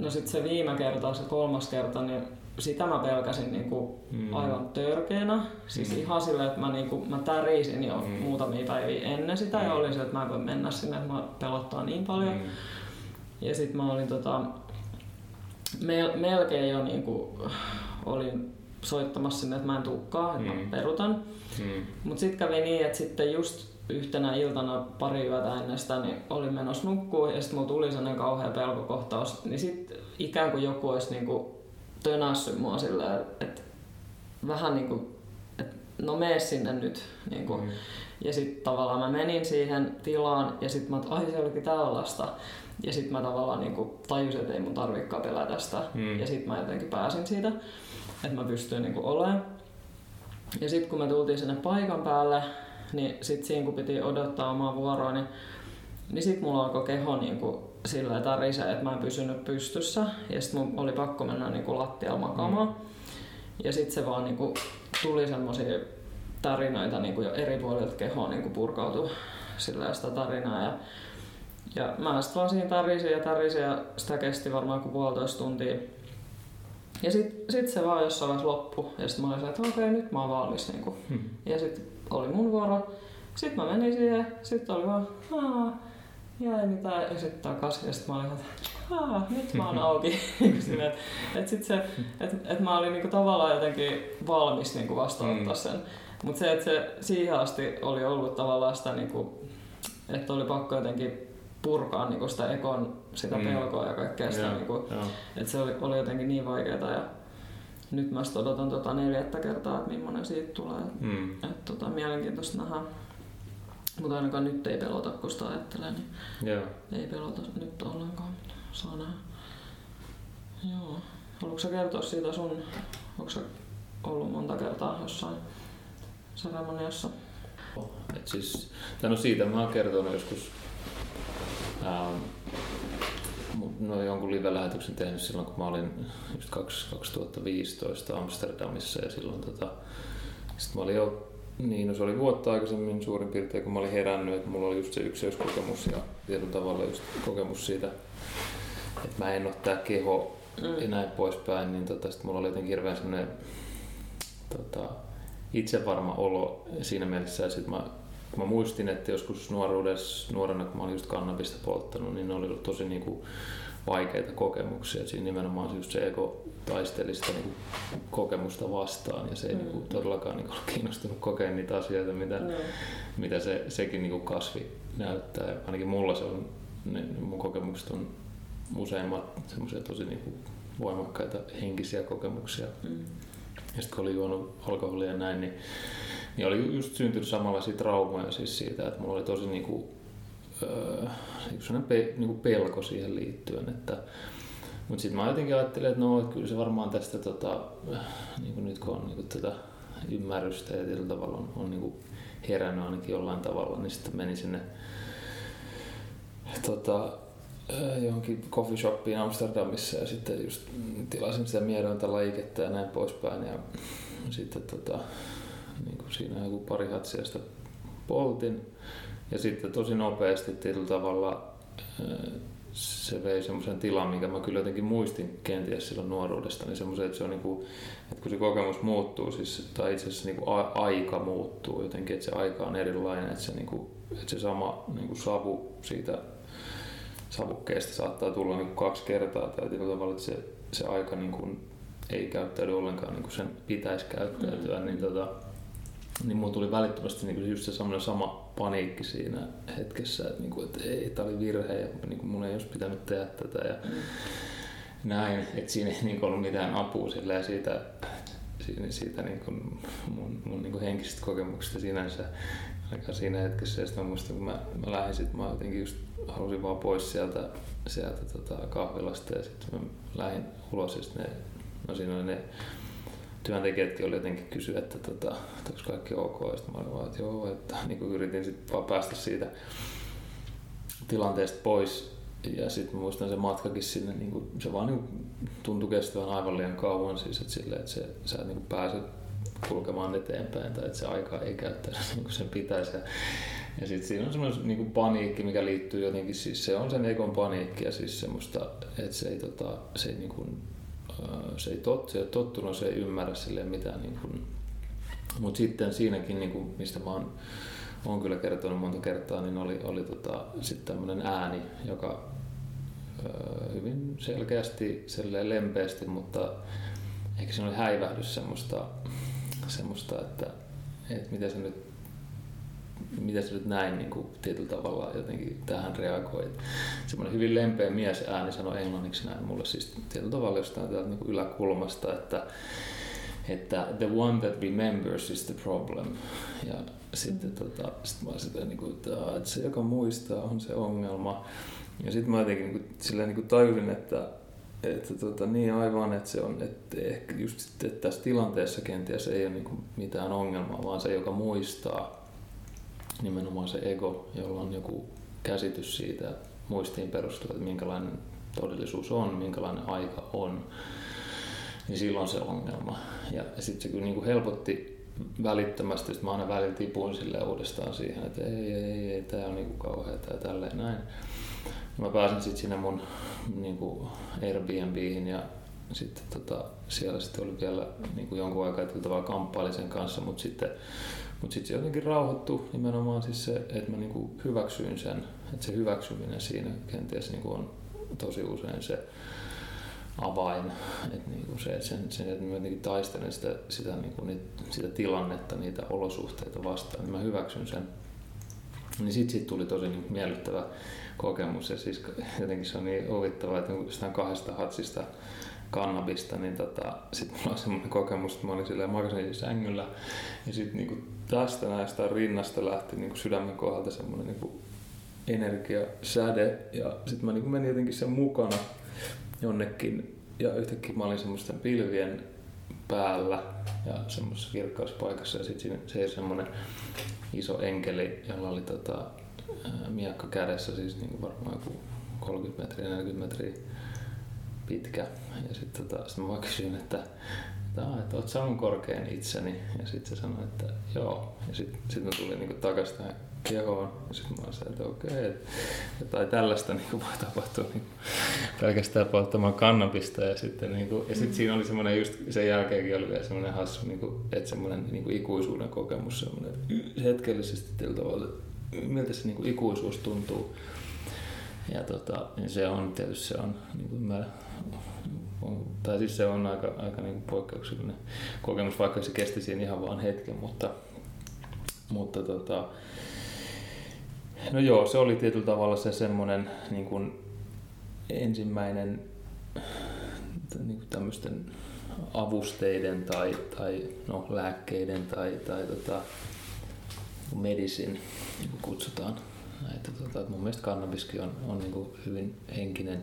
A: no sitten se viime kerta, se kolmas kerta, niin sitä mä pelkäsin niinku mm. aivan törkeänä. Siis mm. ihan silleen, että mä, niinku, mä tärisin jo mm. muutamia päiviä ennen sitä mm. ja olin se, että mä en voi mennä sinne, että mä pelottaa niin paljon. Mm. Ja sitten mä olin tota, mel- melkein jo niinku, olin soittamassa sinne, että mä en tukkaa, että mm. mä perutan. Mm. Mutta sitten kävi niin, että sitten just yhtenä iltana pari yötä ennen sitä, niin olin menossa nukkua ja sitten mulla tuli sellainen kauhea pelkokohtaus. Niin sitten ikään kuin joku olisi niinku tönässyt mua sillä, että vähän niin kuin, että no mene sinne nyt. Niin kuin. Mm. Ja sitten tavallaan mä menin siihen tilaan ja sitten mä, että ai se olikin tällaista. Ja sitten mä tavallaan niin kuin tajusin, että ei mun tarvikaan pelätä sitä. Mm. Ja sitten mä jotenkin pääsin siitä, että mä pystyin niin olemaan. Ja sitten kun me tultiin sinne paikan päälle, niin sitten siinä kun piti odottaa omaa vuoroa, niin, niin sitten mulla alkoi keho niin kuin sillä tarisee, että mä en pysynyt pystyssä. Ja sitten mun oli pakko mennä niin kuin lattialla makaamaan. Mm. Ja sitten se vaan niin kuin tuli semmoisia tarinoita niin kuin jo eri puolilta kehoa niin kuin purkautui sillä sitä tarinaa. Ja, ja mä sitten vaan siinä tarisin ja tarisin ja sitä kesti varmaan kuin puolitoista tuntia. Ja sitten sit se vaan jossain vaiheessa loppu. Ja sitten mä olin että okei, nyt mä oon valmis. Niin kuin. Hmm. Ja sitten oli mun vuoro. Sitten mä menin siihen. Sitten oli vaan, Aa, jäi mitään. Ja sitten takaisin. Ja sitten mä olin, että Aa, nyt mä oon auki. Niinku että et sit se, et, et mä olin niinku tavallaan jotenkin valmis niinku vastaanottaa hmm. sen. Mutta se, että se siihen asti oli ollut tavallaan sitä, niinku, että oli pakko jotenkin purkaa niinku sitä ekon sitä mm. pelkoa ja kaikkea sitä. niinku, että se oli, oli jotenkin niin vaikeaa. Ja nyt mä odotan tota neljättä kertaa, että millainen siitä tulee. Mm. Et, tota, mielenkiintoista nähdä. Mutta ainakaan nyt ei pelota, kun sitä ajattelee, niin Joo. ei pelota nyt ollenkaan. saa nähdä. Joo. Haluatko sä kertoa siitä sun, onko sä ollut monta kertaa jossain seremoniassa?
B: Et siis, no siitä mä oon kertonut joskus ähm, no jonkun live-lähetyksen tehnyt silloin, kun mä olin just 2015 Amsterdamissa ja silloin tota, sit mä olin jo, niin no se oli vuotta aikaisemmin suurin piirtein, kun mä olin herännyt, että mulla oli just se yksilöskokemus ja tietyllä tavalla just kokemus siitä, että mä en ole tää keho mm. ja näin poispäin, niin tota, sit mulla oli jotenkin hirveän sellainen tota, itsevarma olo siinä mielessä, ja sit mä mä muistin, että joskus nuoruudessa, nuorena kun mä olin just kannabista polttanut, niin ne oli tosi niin kuin vaikeita kokemuksia. Siinä nimenomaan just se ego taisteli sitä niin kokemusta vastaan ja se ei mm. niin kuin, todellakaan niin kuin, ollut kiinnostunut kokea niitä asioita, mitä, mm. mitä se, sekin niin kuin kasvi näyttää. Ja ainakin mulla se on, ne, mun kokemukset on useimmat semmoisia tosi niin kuin, voimakkaita henkisiä kokemuksia. Mm. Ja sitten kun oli juonut alkoholia ja näin, niin niin oli just syntynyt samanlaisia traumoja siis siitä, että mulla oli tosi niinku, öö, niinku pe, niinku pelko siihen liittyen, että mutta sitten mä jotenkin ajattelin, että no, että kyllä se varmaan tästä tota, niin kuin nyt kun on niin tätä ymmärrystä ja tietyllä tavalla on, on niin herännyt ainakin jollain tavalla, niin sitten menin sinne tota, johonkin coffee shopiin Amsterdamissa ja sitten just tilasin sitä miedointa laiketta ja näin poispäin. Ja sitten tota, niin kuin siinä joku pari hatsiasta poltin. Ja sitten tosi nopeasti tietyllä tavalla se vei semmoisen tilan, minkä mä kyllä jotenkin muistin kenties silloin nuoruudesta, niin semmoisen, että se on niin kuin, että kun se kokemus muuttuu, siis, tai itse asiassa niin kuin aika muuttuu jotenkin, että se aika on erilainen, että se, niin kuin, että se sama niin kuin savu siitä savukkeesta saattaa tulla niin kuin kaksi kertaa tai tietyllä tavalla, että se, se aika niin kuin ei käyttäydy ollenkaan niin kuin sen pitäisi käyttäytyä, mm. niin tota, niin mulla tuli välittömästi niin just se sama paniikki siinä hetkessä, että, niin kuin, ei, tämä oli virhe ja niin kuin, mun ei olisi pitänyt tehdä tätä ja näin, että siinä ei niin ollut mitään apua silleen siitä, siitä, siitä niin kuin mun, mun niin kuin henkisistä kokemuksista sinänsä ainakaan siinä hetkessä. Ja sitten muistan, kun mä, mä lähdin, sit mä jotenkin just halusin vaan pois sieltä, sieltä tota kahvilasta ja sitten mä lähdin ulos ja sitten ne, no siinä oli ne työntekijätkin oli jotenkin kysyä, että, tota, että onko kaikki ok. Ja sitten mä olin vaan, että joo, että niin kuin yritin sitten vaan päästä siitä tilanteesta pois. Ja sitten muistan se matkakin sinne, niin kuin, se vaan niin tuntui kestävän aivan liian kauan siis, että, sille, että se, sä et niin pääse kulkemaan eteenpäin tai että se aika ei käyttäisi niin kuin sen pitäisi. Ja, ja sitten siinä on semmoinen niin kuin paniikki, mikä liittyy jotenkin, siis se on sen ekon paniikki ja siis semmoista, että se ei, tota, se ei niin kuin, se ei, tot, se ei tottunut, se ei ymmärrä sille mitään. Niin kuin, mutta sitten siinäkin, niin kuin, mistä mä oon, oon kyllä kertonut monta kertaa, niin oli, oli tota, sitten tämmöinen ääni, joka ö, hyvin selkeästi, lempeästi, mutta ehkä siinä oli häivähdys semmoista, semmoista että, että miten se nyt mitä sä nyt näin niin kuin, tietyllä tavalla jotenkin tähän reagoit. Semmoinen hyvin lempeä mies ääni sanoi englanniksi näin mulle siis tietyllä tavalla jostain täältä niin kuin yläkulmasta, että, että the one that remembers is the problem. Ja sitten tota, sit mä sitä, niin kuin, että, että se joka muistaa on se ongelma. Ja sitten mä jotenkin niin kuin, silleen, niin kuin tajusin, että, että tota, niin aivan, että se on, että ehkä just että tässä tilanteessa kenties ei ole niin mitään ongelmaa, vaan se, joka muistaa, nimenomaan se ego, jolla on joku käsitys siitä muistiin perustuva, että minkälainen todellisuus on, minkälainen aika on, niin silloin se ongelma. Ja sitten se kyllä niin kuin helpotti välittömästi, että mä aina välillä tipuin sille uudestaan siihen, että ei, ei, ei, ei tämä on niin kuin kauheata ja tälleen näin. Mä pääsin sitten sinne mun niin kuin Airbnbihin ja sitten tota, siellä sitten oli vielä niin kuin jonkun aikaa, että kamppailin sen kanssa, mutta sitten mutta sitten se jotenkin rauhoittui nimenomaan siis se, että mä niinku hyväksyin sen, että se hyväksyminen siinä kenties niinku on tosi usein se avain, että niinku se, sen, sen, että mä jotenkin taistelen sitä, sitä, niinku, sitä tilannetta, niitä olosuhteita vastaan, niin mä hyväksyn sen. Niin sitten sit tuli tosi niinku miellyttävä kokemus ja siis jotenkin se on niin huvittavaa, että jostain kahdesta hatsista kannabista, niin tota, sitten mulla on semmoinen kokemus, että mä olin silleen makasin sängyllä ja sitten niinku tästä näistä rinnasta lähti niinku sydämen kohdalta semmoinen niinku energiasäde ja sitten mä niin menin jotenkin sen mukana jonnekin ja yhtäkkiä mä olin semmoisten pilvien päällä ja semmoisessa kirkkauspaikassa ja sitten se semmoinen iso enkeli, jolla oli tota, miakka kädessä, siis niin varmaan joku 30 metriä, 40 metriä pitkä. Ja sitten tota, sit mä vaan kysyin, että, että, että oot mun korkein itseni? Ja sitten se sanoi, että joo. Ja sitten sit mä tulin niin takaisin tähän kehoon. Ja sitten mä sanoin, että okei, että tai tällaista niin voi tapahtua niin pelkästään polttamaan kannabista. Ja sitten, niin kuin, ja sitten siinä oli semmoinen just sen jälkeenkin oli vielä semmoinen hassu, niin kuin, että semmoinen niin kuin ikuisuuden kokemus, semmoinen hetkellisesti tällä tavalla, miltä se niin kuin ikuisuus tuntuu. Ja tota, niin se on tietysti se on, niin kuin mä, tai siis se on aika, aika niin poikkeuksellinen kokemus, vaikka se kesti siinä ihan vaan hetken, mutta, mutta tota, no joo, se oli tietyllä tavalla se semmoinen niin kuin ensimmäinen niin kuin tämmöisten avusteiden tai, tai no, lääkkeiden tai, tai tota, medisin, niin kutsutaan. Että, tota, mun mielestä kannabiskin on, on niin kuin hyvin henkinen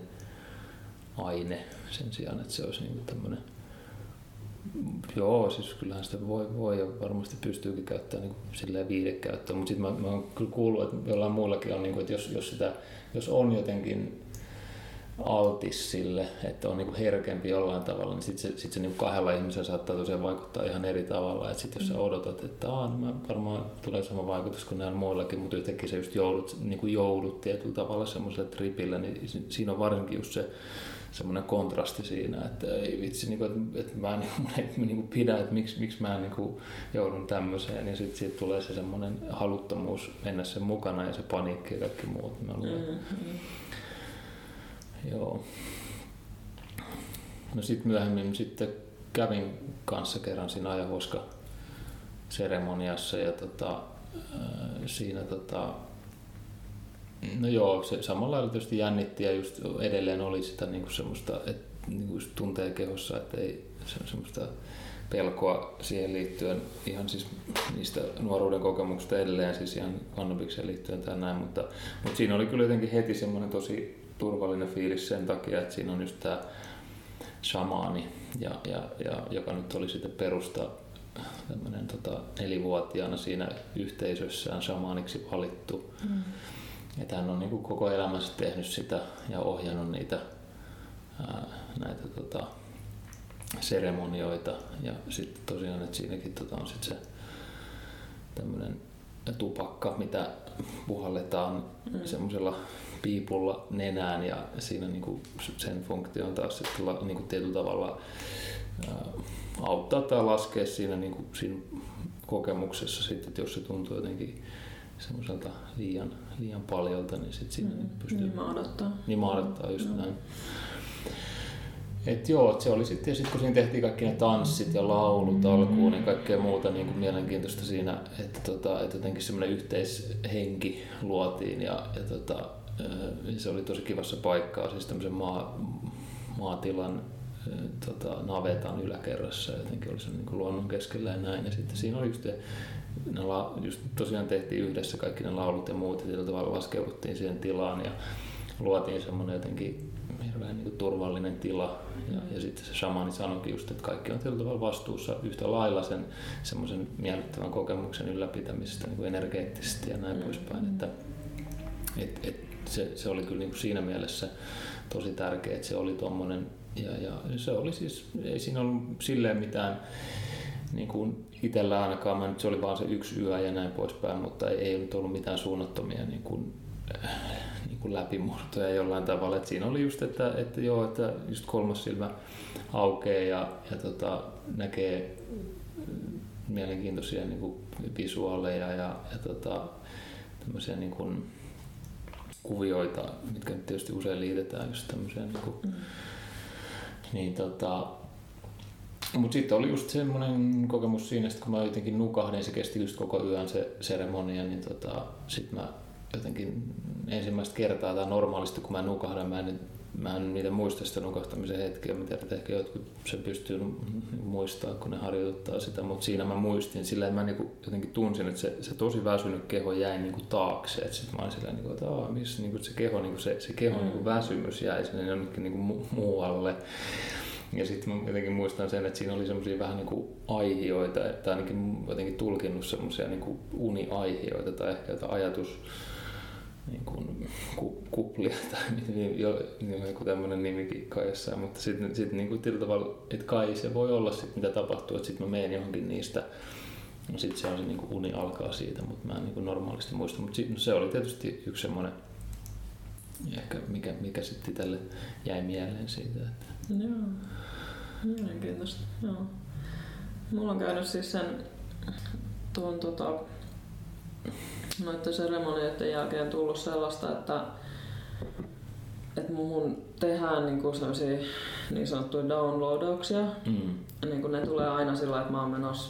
B: aine sen sijaan, että se olisi niin kuin tämmöinen Joo, siis kyllähän sitä voi, voi ja varmasti pystyykin käyttämään niin silleen viidekäyttöön, mutta sitten mä, mä oon kyllä kuullut, että jollain muullakin on, niin kuin, että jos, jos, sitä, jos on jotenkin altis sille, että on niinku herkempi jollain tavalla, niin sitten se, sit se niinku kahdella ihmisellä saattaa tosiaan vaikuttaa ihan eri tavalla. Että sitten jos sä mm. odotat, että Aa, no mä varmaan tulee sama vaikutus kuin näillä muillakin, mutta yhtäkkiä se just joudut, niinku joudut tietyllä tavalla semmoiselle tripille, niin siinä on varsinkin just se semmoinen kontrasti siinä, että ei vitsi, niin kuin, että, että mä en niin, niin kuin pidä, että miksi, miksi mä niin kuin joudun tämmöiseen. Ja sitten siitä tulee se semmoinen haluttomuus mennä sen mukana ja se paniikki ja kaikki muut. Mä luulen. Mm-hmm. Joo. No sitten myöhemmin sitten kävin kanssa kerran siinä ajahuoska seremoniassa ja tota, siinä tota, no joo, se samalla lailla tietysti jännitti ja just edelleen oli sitä niinku semmoista, että niinku tuntee kehossa, että ei se, semmoista pelkoa siihen liittyen ihan siis niistä nuoruuden kokemuksista edelleen, siis ihan kannabikseen liittyen tai näin, mutta, mutta siinä oli kyllä jotenkin heti semmoinen tosi turvallinen fiilis sen takia, että siinä on just tämä shamaani, ja, ja, ja, joka nyt oli sitten perusta tämmöinen tota, nelivuotiaana siinä yhteisössään shamaaniksi valittu. Mm. Että hän on niin kuin koko elämänsä tehnyt sitä ja ohjannut niitä ää, näitä tota, seremonioita. Ja sitten tosiaan, että siinäkin tota, on sitten se tämmöinen tupakka, mitä puhalletaan mm. semmoisella piipulla nenään ja siinä niinku sen funktio on taas sitten niinku tietyllä tavalla ää, auttaa tai laskea siinä, niinku, siinä kokemuksessa sitten, että jos se tuntuu jotenkin semmoiselta liian, liian paljolta, niin sitten siinä mm. pystyy...
A: Niin maadottaa.
B: Niin maadottaa, just mm. näin. Et joo, se oli sitten, sit kun siinä tehtiin kaikki ne tanssit ja laulut alkuun ja kaikkea muuta niin kuin mielenkiintoista siinä, että, tota, että jotenkin semmoinen yhteishenki luotiin ja, ja tota, se oli tosi kivassa paikkaa, siis tämmöisen maa, maatilan tota, navetan yläkerrassa ja jotenkin oli se niin kuin luonnon keskellä ja näin. Ja sitten siinä oli just, ne la, just tosiaan tehtiin yhdessä kaikki ne laulut ja muut ja sillä tavalla laskeuduttiin siihen tilaan ja luotiin semmoinen jotenkin hirveän niin turvallinen tila. Ja, ja sitten se shamani sanoikin just, että kaikki on tietyllä tavalla vastuussa yhtä lailla sen semmoisen miellyttävän kokemuksen ylläpitämisestä niin kuin energeettisesti ja näin mm. poispäin. Että, et, et, se, se oli kyllä niin kuin siinä mielessä tosi tärkeä, että se oli tuommoinen ja, ja se oli siis, ei siinä ollut silleen mitään niin kuin itsellä ainakaan, mä nyt se oli vaan se yksi yö ja näin poispäin, mutta ei, ei nyt ollut mitään suunnattomia niin kuin, niin kuin läpimurtoja jollain tavalla. Et siinä oli just, että, että joo, että just kolmas silmä aukeaa ja, ja tota, näkee mielenkiintoisia niin kuin visuaaleja ja, ja tota, tämmöisiä niin kuin kuvioita, mitkä nyt tietysti usein liitetään just tämmöiseen niin kuin, mm. niin tota, mutta sitten oli just semmoinen kokemus siinä, että kun mä jotenkin nukahdin, se kesti just koko yön se seremonia, niin tota, sitten mä jotenkin ensimmäistä kertaa tai normaalisti kun mä nukahdan, mä en mä en niitä muista sitä nukahtamisen hetkeä. Mä tiedän, että ehkä jotkut se pystyy muistaa, kun ne harjoittaa sitä, mutta siinä mä muistin sillä, että mä niinku jotenkin tunsin, että se, se tosi väsynyt keho jäi niinku taakse. Että sit mä olin sillä, niinku, että missä niinku se keho, niinku se, se keho mm. niinku väsymys jäi sinne jonnekin niinku muualle. Ja sitten mä jotenkin muistan sen, että siinä oli semmoisia vähän niin kuin aihioita, että ainakin jotenkin tulkinnut semmoisia niin uniaihioita tai ehkä jotain ajatus niin kuin, ku, kuplia tai niin, jo, niin joku tämmöinen nimikin kai jossain, mutta sitten sit, niin kuin tietyllä tavalla, että kai se voi olla sit, mitä tapahtuu, että sitten mä menen johonkin niistä No sitten se on se niin kuin uni alkaa siitä, mutta mä en niin kuin normaalisti muista. Mutta no se oli tietysti yksi semmoinen, ehkä mikä, mikä sitten tälle jäi mieleen siitä. Että...
A: Joo, mielenkiintoista. Joo. Mulla on käynyt siis sen tuon tota, noiden seremonioiden jälkeen tullut sellaista, että, että muuhun tehdään niin kuin niin sanottuja downloadauksia. Mm. Niin kuin ne tulee aina sillä että mä oon menossa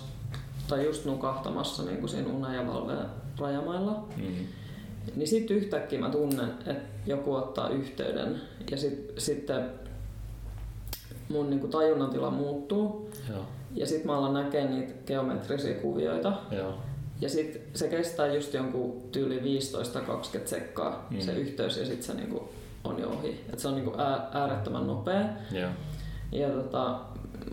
A: tai just nukahtamassa niin kuin siinä unen ja valveen rajamailla. Mm. Niin sitten yhtäkkiä mä tunnen, että joku ottaa yhteyden ja sit, sitten mun niin kuin tajunnan tila muuttuu. Joo. Ja sitten mä alan näkemään niitä geometrisia kuvioita. Joo. Ja sitten se kestää just jonkun tyyli 15-20 sekkaa mm. se yhteys ja sitten se niinku on jo ohi. Et se on niinku äärettömän nopea. Yeah. Ja tota,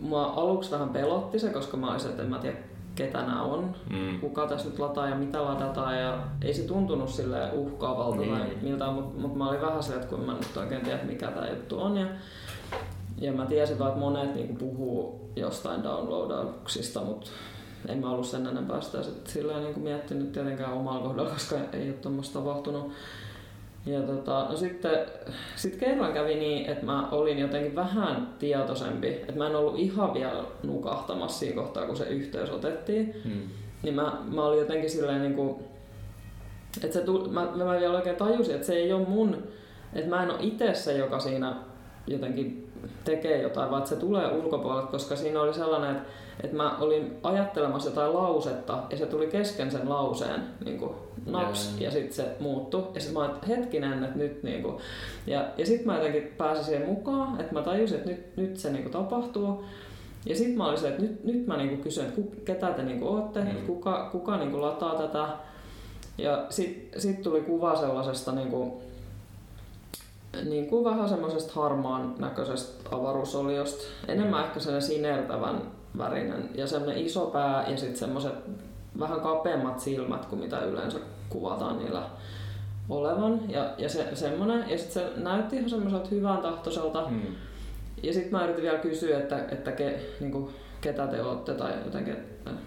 A: mua aluksi vähän pelotti se, koska mä olisin, että en mä tiedä ketä nämä on, mm. kuka tässä nyt lataa ja mitä latataan ja ei se tuntunut sille uhkaavalta mm. tai miltä, mutta mut mä olin vähän se, että kun mä nyt oikein tiedä mikä tämä juttu on ja, ja mä tiesin vaan, että monet niinku puhuu jostain downloadauksista, mutta en mä ollut sen enempää sitä sillä niin kuin miettinyt tietenkään omalla kohdalla, koska ei ole tuommoista tapahtunut. Ja tota, no sitten sit kerran kävi niin, että mä olin jotenkin vähän tietoisempi, että mä en ollut ihan vielä nukahtamassa siinä kohtaa, kun se yhteys otettiin. Hmm. Niin mä, mä olin jotenkin silleen niin kuin, että se tuli, mä, mä vielä oikein tajusin, että se ei ole mun, että mä en ole itse se, joka siinä jotenkin tekee jotain, vaan että se tulee ulkopuolelta, koska siinä oli sellainen, että, että mä olin ajattelemassa jotain lausetta ja se tuli kesken sen lauseen niin kuin naps yeah. ja sitten se muuttui. Ja sitten mä olin, että hetkinen, että nyt niin kuin, ja, ja sitten mä jotenkin pääsin siihen mukaan, että mä tajusin, että nyt, nyt se niin kuin tapahtuu. Ja sitten mä olin se, että nyt, nyt mä niinku kysyn, että ketä te niinku ootte, mm. kuka, kuka niinku lataa tätä. Ja sitten sit tuli kuva sellaisesta niinku, niin kuin vähän semmoisesta harmaan näköisestä avaruusoliosta. Enemmän ehkä sellainen sinertävän värinen ja semmoinen iso pää ja sitten semmoiset vähän kapeammat silmät kuin mitä yleensä kuvataan niillä olevan. Ja, ja se, semmoinen, ja sitten se näytti ihan semmoiselta hyvän tahtoiselta. Hmm. Ja sitten mä yritin vielä kysyä, että, että ke, niin kuin, ketä te olette tai jotenkin,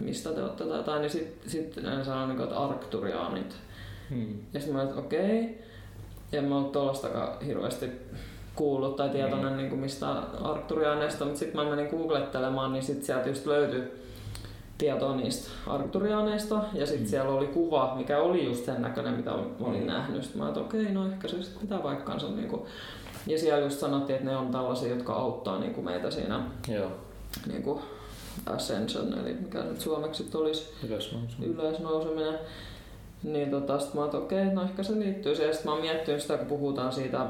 A: mistä te olette tai jotain, niin sitten sit ne sanoi, niin kuin, että arkturiaanit. Hmm. Ja sitten mä olin, että okei. Okay en mä ollut tuollaistakaan hirveästi kuullut tai tietoinen mm. niin kuin mistä Arkturiaaneista, mutta sitten mä menin googlettelemaan, niin sitten sieltä just löytyi tietoa niistä Arkturiaaneista ja sitten mm. siellä oli kuva, mikä oli just sen näköinen, mitä olin mm. nähnyt. Sitten mä että okei, okay, no ehkä se sitten pitää paikkaansa. Niin kuin. Ja siellä just sanottiin, että ne on tällaisia, jotka auttaa niin kuin meitä siinä Joo. Niin kuin ascension, eli mikä nyt suomeksi olisi ylösnouseminen. ylösnouseminen. Niin tota, sit mä oon, okei, okay, no ehkä se liittyy siihen. Sitten mä oon miettinyt sitä, kun puhutaan siitä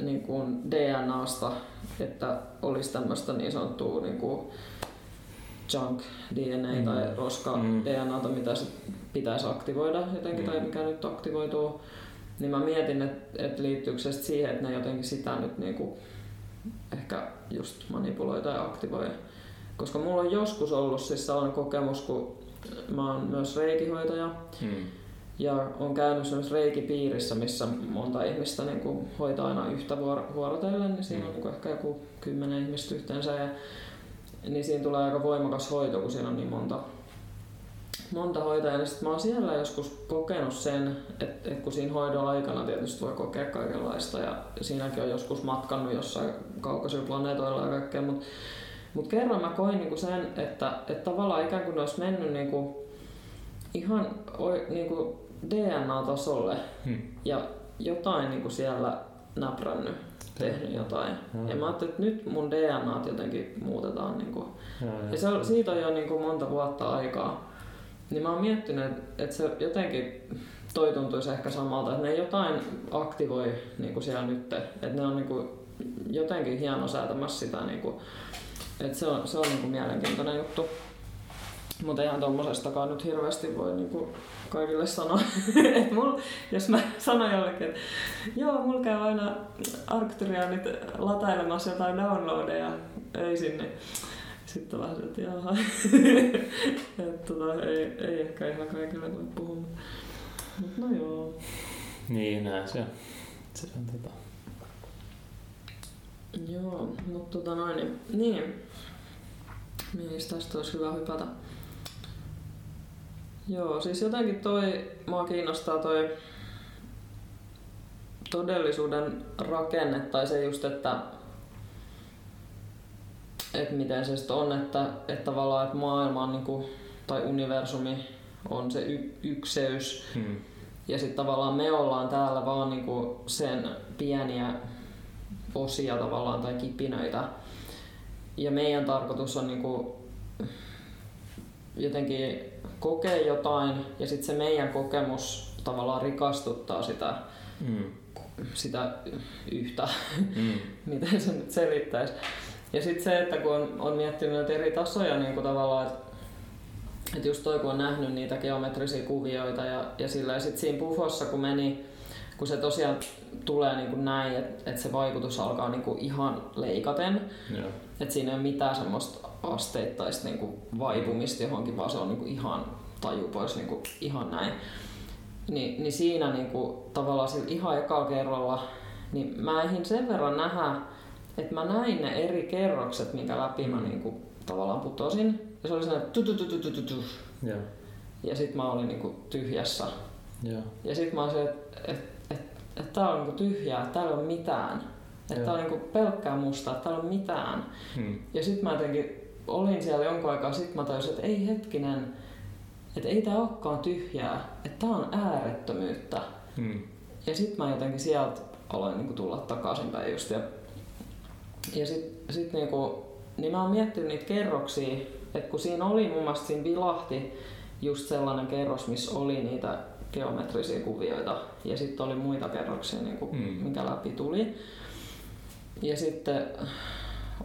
A: niin kuin DNAsta, että olisi tämmöistä niin sanottua niin kuin junk DNA mm. tai roska mm. DNAta, mitä se pitäisi aktivoida jotenkin mm. tai mikä nyt aktivoituu. Niin mä mietin, että, että liittyykö se siihen, että ne jotenkin sitä nyt niin kuin ehkä just manipuloi tai aktivoi. Koska mulla on joskus ollut siis sellainen kokemus, kun mä oon myös reikihoitaja. Hmm. Ja on käynyt semmoisessa reikipiirissä, missä monta ihmistä niin kuin hoitaa aina yhtä vuor- vuorotellen, niin siinä on hmm. niin ehkä joku kymmenen ihmistä yhteensä. Ja, niin siinä tulee aika voimakas hoito, kun siinä on niin monta, monta hoitajaa. Niin sitten mä oon siellä joskus kokenut sen, että, että kun siinä hoidon aikana tietysti voi kokea kaikenlaista ja siinäkin on joskus matkannut jossain kaukaisilla planeetoilla ja kaikkea, mutta mutta kerran mä koin niinku sen, että, että tavallaan ikään kuin ne olisi mennyt niinku ihan niinku DNA-tasolle hmm. ja jotain niinku siellä näprännyt, tehnyt jotain. Hmm. Ja mä ajattelin, että nyt mun DNA jotenkin muutetaan. Niinku. Ja, ja. ja se, siitä on jo niinku monta vuotta aikaa. Niin mä oon miettinyt, että se jotenkin toi tuntuisi ehkä samalta, että ne jotain aktivoi niin kuin siellä nyt, että ne on niin kuin jotenkin hieno säätämässä sitä, niin kuin, että se on, se on niin kuin mielenkiintoinen juttu. Mutta eihän tuommoisestakaan nyt hirveästi voi niinku kaikille sanoa. et mul, jos mä sanon jollekin, että joo, mulla käy aina Arcturianit latailemassa jotain downloadeja öisin, niin sitten vähän että jaha. et, tota, ei, ei ehkä ihan kaikille voi puhua. Mut no joo.
B: Niin, näin se on. Se on tota...
A: Joo, mutta tota noin, niin, niin. Mihin tästä olisi hyvä hypätä? Joo, siis jotenkin toi, mua kiinnostaa toi todellisuuden rakenne tai se just, että että miten se sitten on, että, että tavallaan että maailma on niinku, tai universumi on se y- ykseys hmm. ja sitten tavallaan me ollaan täällä vaan niinku sen pieniä osia tavallaan tai kipinöitä ja meidän tarkoitus on niinku jotenkin kokea jotain ja sitten se meidän kokemus tavallaan rikastuttaa sitä, mm. sitä yhtä, mm. miten se nyt selittäisi. Ja sitten se, että kun on, on miettinyt näitä eri tasoja niin kuin tavallaan, että et just toi kun on nähnyt niitä geometrisia kuvioita ja, ja sillä ja sitten siinä pufossa kun meni, kun se tosiaan tulee niin kuin näin, että et se vaikutus alkaa niin kuin ihan leikaten, yeah. että siinä ei ole mitään semmoista asteittaista niin kuin vaipumista johonkin, vaan se on niin kuin ihan taju pois niin kuin ihan näin. Ni, niin siinä niin kuin, tavallaan sillä ihan ekalla kerralla, niin mä eihin sen verran nähdä, että mä näin ne eri kerrokset, minkä läpi mä niin kuin, tavallaan putosin. Ja se oli sellainen tu tu tu tu tu tu tu. Yeah. Ja sit mä olin niin kuin, tyhjässä. Yeah. Ja sit mä olisin, että et, et, et, et tää on niin kuin, tyhjää, että täällä ei ole mitään. Että yeah. tää on niin kuin, pelkkää mustaa, että täällä ei ole mitään. Hmm. Ja sit mä jotenkin olin siellä jonkun aikaa, sit mä tajusin, että ei hetkinen, että ei tää olekaan tyhjää, että tää on äärettömyyttä. Hmm. Ja sit mä jotenkin sieltä aloin niinku tulla takaisinpäin just. Ja, ja sit, sit niinku, niin mä oon miettinyt niitä kerroksia, että kun siinä oli mun mielestä siinä vilahti just sellainen kerros, missä oli niitä geometrisia kuvioita ja sitten oli muita kerroksia, niin kuin, hmm. mikä läpi tuli. Ja sitten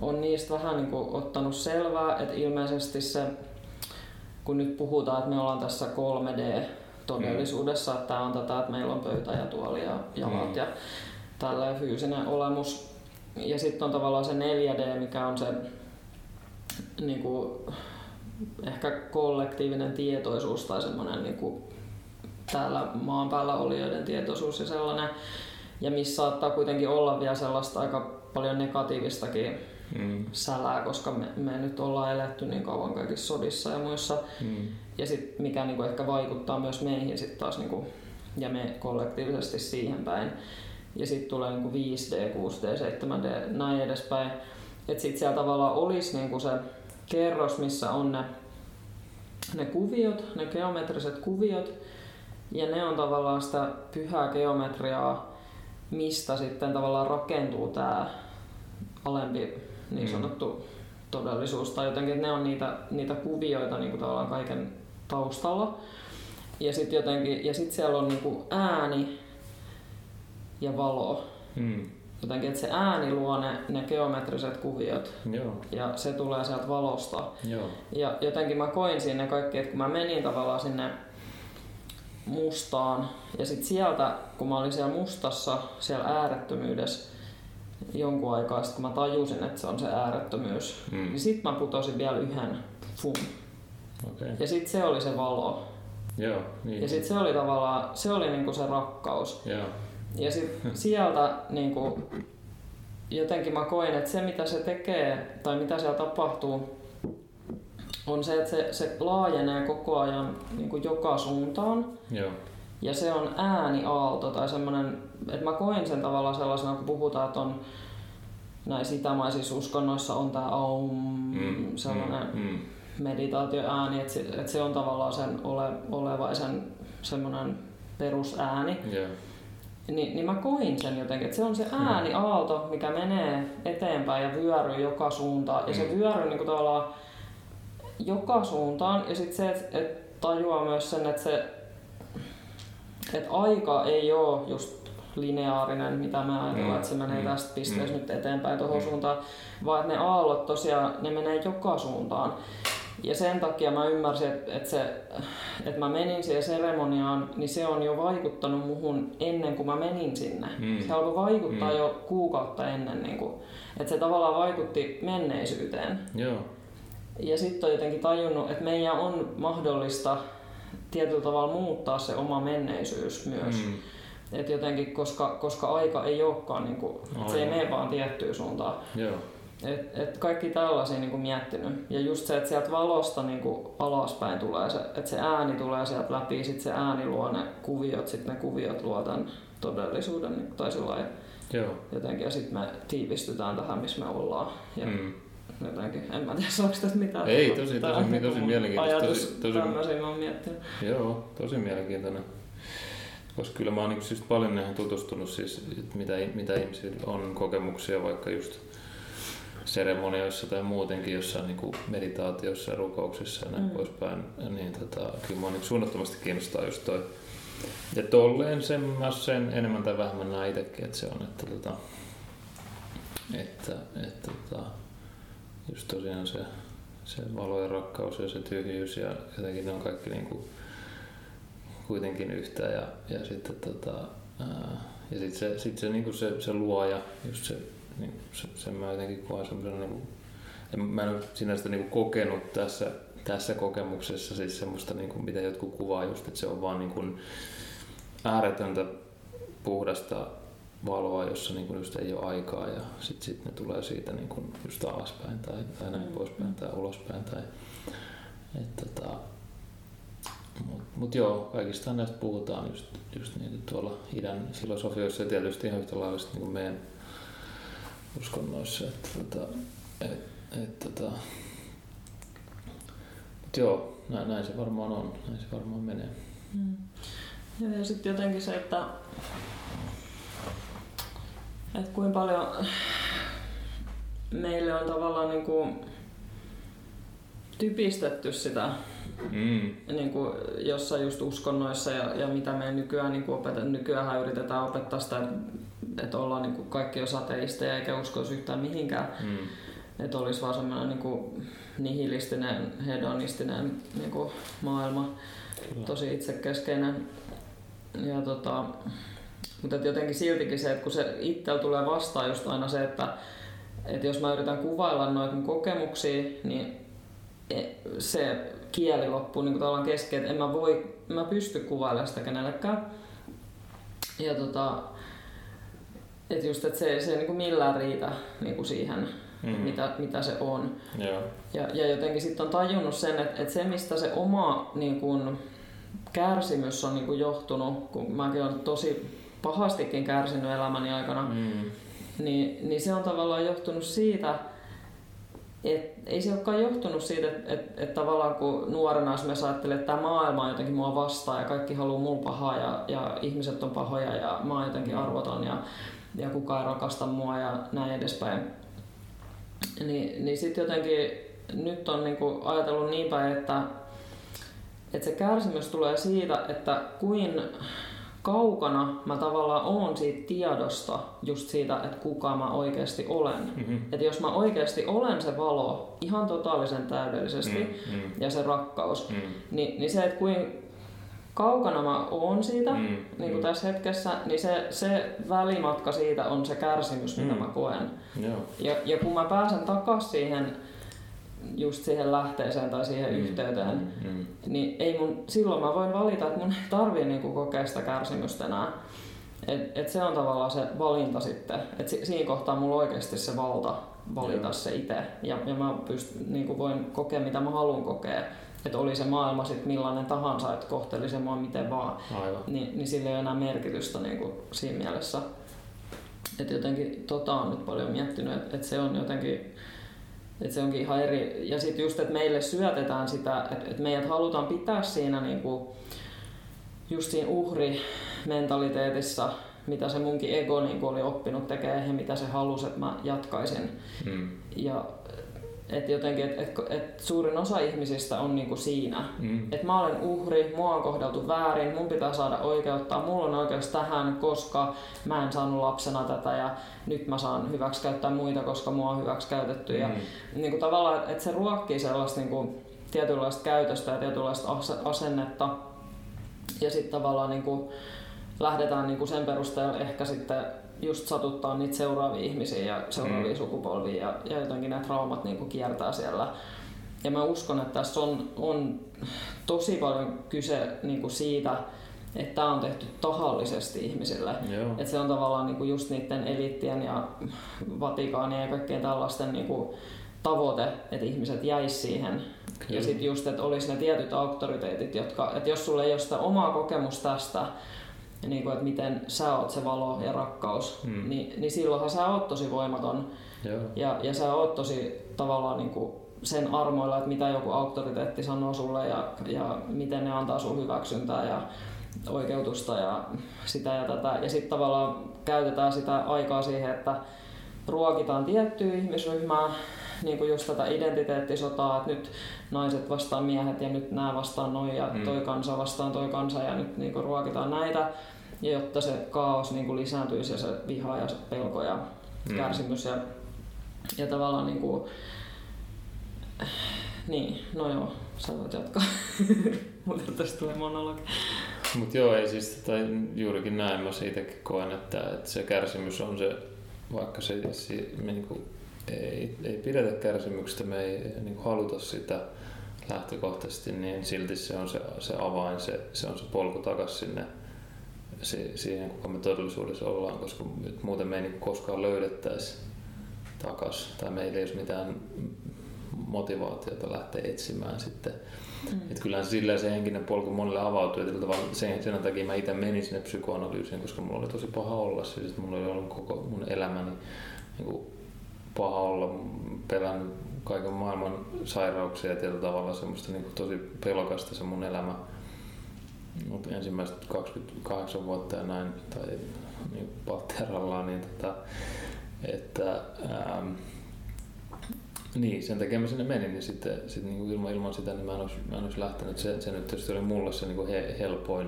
A: on niistä vähän niin kuin ottanut selvää, että ilmeisesti se, kun nyt puhutaan, että me ollaan tässä 3D-todellisuudessa, että tämä on tätä, että meillä on pöytä ja tuoli ja jalat mm. ja tällainen fyysinen olemus. Ja sitten on tavallaan se 4D, mikä on se niin kuin, ehkä kollektiivinen tietoisuus tai semmoinen niin kuin, täällä maan päällä olijoiden tietoisuus ja sellainen. Ja missä saattaa kuitenkin olla vielä sellaista aika paljon negatiivistakin mm. sälää, koska me, me nyt ollaan eletty niin kauan kaikissa sodissa ja muissa. Mm. Ja sit, mikä niinku ehkä vaikuttaa myös meihin sit taas niinku, ja me kollektiivisesti siihen päin. Ja sitten tulee niinku 5D, 6D, 7D, näin edespäin. Että sitten siellä tavallaan olisi niinku se kerros, missä on ne, ne kuviot, ne geometriset kuviot, ja ne on tavallaan sitä pyhää geometriaa, mistä sitten tavallaan rakentuu tämä alempi niin mm. sanottu mm. todellisuus tai jotenkin, että ne on niitä, niitä kuvioita niin kuin tavallaan kaiken taustalla. Ja sitten jotenkin, ja sit siellä on niin kuin ääni ja valo. Mm. Jotenkin, että se ääni luo ne, ne geometriset kuviot Joo. ja se tulee sieltä valosta. Joo. Ja jotenkin mä koin sinne kaikki, että kun mä menin tavallaan sinne mustaan ja sitten sieltä, kun mä olin siellä mustassa, siellä äärettömyydessä, jonkun aikaa, sit kun mä tajusin, että se on se äärettömyys, mm. niin sitten mä putosin vielä yhden fum. Okay. Ja sitten se oli se valo.
B: Joo, niin.
A: Ja sitten se oli tavallaan, se oli niinku se rakkaus. Joo. Ja sitten sieltä niinku, jotenkin mä koin, että se mitä se tekee tai mitä siellä tapahtuu, on se, että se, se laajenee koko ajan niin kuin joka suuntaan. Joo. Ja se on ääniaalto tai semmoinen, että mä koen sen tavallaan sellaisena, kun puhutaan, että on näissä itämaisissa uskonnoissa on tämä aum, mm, sellainen mm, mm. meditaatioääni, että se, että se on tavallaan sen ole, olevaisen semmoinen perusääni. Yeah. Ni, niin mä koin sen jotenkin, että se on se ääniaalto, mikä menee eteenpäin ja vyöryy joka suuntaan. Ja se mm. vyöryy niin kuin tavallaan joka suuntaan. Ja sitten se, että et tajuaa myös sen, että se et aika ei ole just lineaarinen, mitä me ajatellaan,
B: Mm,
A: että se menee
B: mm,
A: tästä pisteestä
B: mm.
A: nyt eteenpäin tuohon
B: Mm.
A: suuntaan, vaan että ne aallot tosiaan, ne menee joka suuntaan. Ja sen takia mä ymmärsin, että, että, se, että mä menin siihen seremoniaan, niin se on jo vaikuttanut muhun ennen kuin mä menin sinne.
B: Mm.
A: Se alkoi vaikuttaa
B: Mm.
A: jo kuukautta ennen, niin kuin, että se tavallaan vaikutti menneisyyteen.
B: Joo.
A: Ja sitten on jotenkin tajunnut, että meidän on mahdollista tietyllä tavalla muuttaa se oma menneisyys myös.
B: Mm.
A: Et jotenkin, koska, koska aika ei olekaan, niin kuin, se ei mene vaan tiettyyn suuntaan.
B: Joo.
A: Et, et kaikki tällaisia niin kuin miettinyt. Ja just se, että sieltä valosta niin kuin alaspäin tulee se, että se ääni tulee sieltä läpi, sitten se ääni luo ne kuviot, sitten ne kuviot luo tämän todellisuuden niin, tai sillä lailla
B: Joo.
A: jotenkin, ja sitten me tiivistytään tähän, missä me ollaan. Ja
B: Mm.
A: Jotenkin, en mä tiedä, saako tästä mitään.
B: Ei, tosi- tosi- tosi
A: mun
B: mielenkiintoista,
A: Ajatus,
B: tosi- tosi-
A: tämmöisiä mä oon miettinyt.
B: Joo, tosi mielenkiintoinen. Koska kyllä mä oon niin siis paljon näihin tutustunut, siis, että mitä, mitä ihmisillä on kokemuksia vaikka just seremonioissa tai muutenkin jossain niin kuin meditaatiossa ja rukouksissa ja näin
A: Mm.
B: poispäin. Niin tota, kyllä mua niin suunnattomasti kiinnostaa just toi. Ja tolleen sen mä sen enemmän tai vähemmän näen itsekin, että se on, että, tota, että, että tota, just tosiaan se, se valo ja rakkaus ja se tyhjyys ja jotenkin ne on kaikki niin kuin kuitenkin yhtä ja, ja sitten tota, ja sit se, sit se, niinku se, se luoja, just se, niin, se, sen mä jotenkin koen semmoisena niinku, en, mä en ole sinänsä niinku kokenut tässä, tässä kokemuksessa siis semmoista, niinku, mitä jotkut kuvaa just, että se on vaan niinku ääretöntä puhdasta valoa, jossa niinku just ei ole aikaa ja sitten sit ne tulee siitä niinku just alaspäin tai, tai näin
A: Mm.
B: poispäin tai ulospäin. Tai, et tota, Mutta mut joo, kaikista näistä puhutaan just, just niin tuolla idän filosofioissa ja tietysti ihan yhtä lailla niin kuin meidän uskonnoissa. Että, tota, et, et, tota, mut joo, näin, näin, se varmaan on, näin se varmaan menee.
A: Mm. Ja, ja sitten jotenkin se, että, että kuinka paljon meille on tavallaan niin kuin typistetty sitä
B: Mm.
A: niin kuin jossain just uskonnoissa ja, ja mitä me nykyään niin opetetaan. Nykyään yritetään opettaa sitä, että, ollaan niin kuin kaikki osateisteja eikä uskoisi yhtään mihinkään.
B: Mm.
A: Että olisi vaan semmoinen niin kuin nihilistinen, hedonistinen niin kuin maailma,
B: Kyllä.
A: tosi itsekeskeinen. Ja tota, mutta jotenkin siltikin se, että kun se itsellä tulee vastaan just aina se, että, että jos mä yritän kuvailla noita mun kokemuksia, niin e- se kieli loppuu niin tavallaan kesken, että en mä voi, mä pysty kuvailemaan sitä kenellekään. Ja tota, että just, että se, se ei niin millään riitä niin kuin siihen,
B: Mm.
A: mitä, mitä se on.
B: Joo.
A: Ja, ja jotenkin sitten on tajunnut sen, että, että se mistä se oma niin kun, kärsimys on niin kun johtunut, kun mäkin olen tosi pahastikin kärsinyt elämäni aikana,
B: Mm.
A: niin, niin se on tavallaan johtunut siitä, et, ei se olekaan johtunut siitä, että et, et tavallaan kun nuorena esimerkiksi ajattelee, että tämä maailma on jotenkin mua vastaan ja kaikki haluaa mulla pahaa ja, ja ihmiset on pahoja ja mä oon jotenkin arvoton ja, ja kukaan ei rakasta mua ja näin edespäin. Niin, niin sitten jotenkin nyt on niinku ajatellut niin päin, että, että se kärsimys tulee siitä, että kuin kaukana mä tavallaan oon siitä tiedosta, just siitä, että kuka mä oikeasti olen.
B: Mm-hmm.
A: Että jos mä oikeasti olen se valo ihan totaalisen täydellisesti
B: Mm. Mm.
A: ja se rakkaus,
B: Mm.
A: niin, niin se, että kuin kaukana mä oon siitä
B: Mm.
A: niin kuin
B: Mm.
A: tässä hetkessä, niin se, se välimatka siitä on se kärsimys, mitä
B: Mm.
A: mä koen.
B: Joo.
A: Ja, ja kun mä pääsen takaisin siihen, just siihen lähteeseen tai siihen
B: Mm.
A: yhteyteen,
B: Mm.
A: niin ei mun, silloin mä voin valita, että mun ei tarvii niinku kokea sitä kärsimystä enää. Et, et se on tavallaan se valinta sitten. Et si, siinä kohtaa mulla on oikeasti se valta valita
B: Joo.
A: se itse. Ja, ja mä pyst, niinku voin kokea mitä mä haluan kokea. Että oli se maailma sitten millainen tahansa, että kohteli se mua miten vaan.
B: Aivan.
A: Niin, niin sillä ei ole enää merkitystä niinku siinä mielessä. Että jotenkin tota on nyt paljon miettinyt, että et se on jotenkin että se onkin ihan eri. Ja sitten just, että meille syötetään sitä, että, että meidät halutaan pitää siinä niinku, just siinä uhrimentaliteetissa, mitä se munkin ego niinku oli oppinut tekemään ja mitä se halusi, että mä jatkaisin.
B: Mm.
A: Ja että jotenkin, että et, et suurin osa ihmisistä on niinku siinä.
B: Mm.
A: Että mä olen uhri, mua on kohdeltu väärin, mun pitää saada oikeutta, mulla on oikeus tähän, koska mä en saanut lapsena tätä ja nyt mä saan hyväksikäyttää muita, koska mua on hyväksikäytetty. Mm. Ja niinku tavallaan, että se ruokkii sellaista niinku, tietynlaista käytöstä ja tietynlaista asennetta. Ja sitten tavallaan niinku, lähdetään niinku sen perusteella ehkä sitten just satuttaa niitä seuraavia ihmisiä ja seuraavia mm. sukupolvia ja, ja jotenkin nämä traumat niin kuin kiertää siellä. Ja mä uskon, että tässä on, on tosi paljon kyse niin kuin siitä, että tämä on tehty tahallisesti ihmisille. Että se on tavallaan niin kuin just niiden eliittien ja Vatikaanien ja kaikkien tällaisten niin kuin tavoite, että ihmiset jäis siihen. Kyllä. Ja sitten just, että olisi ne tietyt auktoriteetit, jotka, että jos sulla ei ole sitä omaa kokemusta tästä, niin kuin, että miten sä oot se valo ja rakkaus, mm. niin, niin silloinhan sä oot tosi voimaton. Joo. Ja, ja sä oot tosi tavallaan niin kuin sen armoilla, että mitä joku auktoriteetti sanoo sulle ja, ja miten ne antaa sun hyväksyntää ja oikeutusta ja sitä ja tätä. Ja sitten tavallaan käytetään sitä aikaa siihen, että ruokitaan tiettyä ihmisryhmää niin kuin just tätä identiteettisotaa, että nyt naiset vastaan miehet ja nyt nämä vastaan noin ja mm. toi kansa vastaan toi kansa ja nyt niin kuin ruokitaan näitä. Ja jotta se kaos niin kuin lisääntyisi ja se viha ja se pelko ja mm. kärsimys ja, ja tavallaan niin kuin, niin, no joo, sä voit jatkaa. Mutta tästä tulee monologi.
B: Mutta joo, ei siis tai juurikin näin mä siitäkin koen, että, että se kärsimys on se, vaikka se, se me niinku ei, ei pidetä kärsimyksestä, me ei niin kuin haluta sitä lähtökohtaisesti, niin silti se on se, se avain, se, se on se polku takaisin sinne se, siihen, kuka me todellisuudessa ollaan, koska muuten me ei niin koskaan löydettäisi takaisin, tai meillä ei olisi mitään motivaatiota lähteä etsimään sitten. Mm. Että kyllähän sillä se henkinen polku monelle avautuu, että sen, sen takia mä itse menin sinne psykoanalyysiin, koska mulla oli tosi paha olla, siis mulla oli ollut koko mun elämäni niin kuin paha olla, pelännyt kaiken maailman sairauksia ja tietyllä tavalla semmoista niin tosi pelokasta se mun elämä. Mutta ensimmäiset 28 vuotta ja näin, tai niin patterallaan, niin tota, että ähm, niin, sen takia mä sinne menin, niin sitten sit niin ilman, ilman sitä niin mä en olisi, mä en olisi lähtenyt. Se, se nyt tietysti oli mulle se niin he, helpoin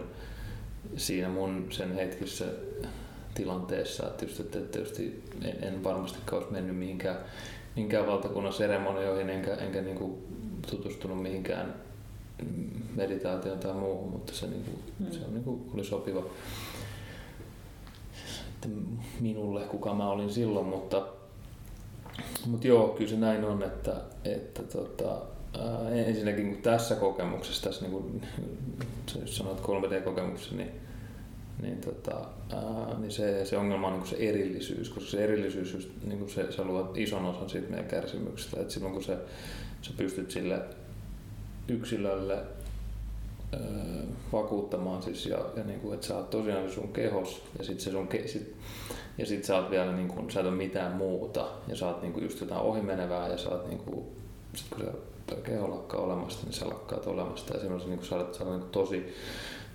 B: siinä mun sen hetkessä tilanteessa. Että just, että tietysti en, en varmastikaan olisi mennyt mihinkään, mihinkään valtakunnan seremonioihin enkä, enkä niin kuin tutustunut mihinkään meditaatioon tai muuhun, mutta se, niin kuin, mm. se on, niin kuin, oli sopiva minulle, kuka mä olin silloin, mutta, mutta joo, kyllä se näin on, että, että tota, ensinnäkin tässä kokemuksessa, tässä niin kuin, jos sanoit 3D-kokemuksessa, niin niin, tota, ää, niin se, se ongelma on niin se erillisyys, koska se erillisyys just, niin se, se luo ison osan siitä meidän kärsimyksestä. Et silloin kun se, sä pystyt sille yksilölle ää, vakuuttamaan siis, ja, ja niin kuin, että sä oot tosiaan sun kehos ja sit se sun ke, sit, ja sit sä oot vielä, niin kuin, sä et ole mitään muuta ja sä oot niin kuin, just jotain ohimenevää ja sä oot niin kuin, sit kun se keho lakkaa olemasta, niin sä lakkaat olemasta ja sä, niin kuin, sä sä oot niin kuin, tosi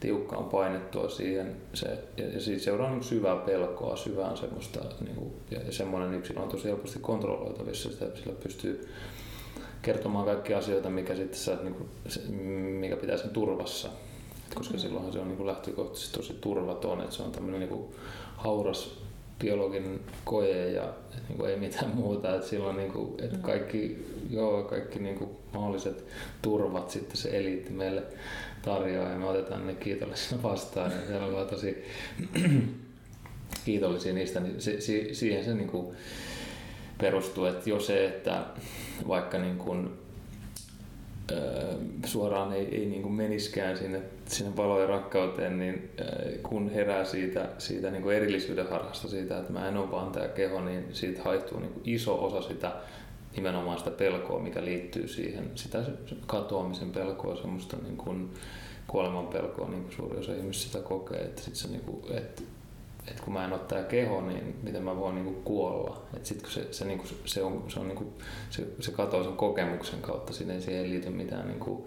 B: tiukkaan painettua siihen. Se, ja, ja siitä seuraa niin syvää pelkoa, syvään semmoista, niin kuin, ja, ja semmoinen yksilö on tosi helposti kontrolloitavissa, sitä, sillä pystyy kertomaan kaikki asioita, mikä, sitten sä, niin kuin, se, mikä pitää sen turvassa. Et koska mm. silloinhan se on niin kuin lähtökohtaisesti tosi turvaton, että se on tämmöinen niin kuin hauras biologinen koe ja niin kuin ei mitään muuta. Et silloin niin kuin, että mm. kaikki, joo, kaikki niin kuin mahdolliset turvat sitten se eliitti meille tarjoaa ja me otetaan ne kiitollisena vastaan. Ja siellä ollaan tosi kiitollisia niistä, niin se, si, siihen se niin kuin perustuu, että jo se, että vaikka niin kuin, suoraan ei, ei niin kuin meniskään sinne, sinne valoon ja rakkauteen, niin kun herää siitä, siitä niin kuin erillisyyden harhasta siitä, että mä en ole vaan tämä keho, niin siitä haittuu niin kuin iso osa sitä nimenomaan sitä pelkoa, mikä liittyy siihen, sitä katoamisen pelkoa, semmoista niin kuin kuoleman pelkoa, niin kuin suuri osa ihmisistä sitä kokee, että, sit se, niin kuin, että, että kun mä en ole keho, niin miten mä voin niin kuin kuolla. Että sit kun se, se, niin kuin, se, on, se, on, niin kuin, se, se katoo sen kokemuksen kautta, sinne siihen ei liity mitään, niin kuin,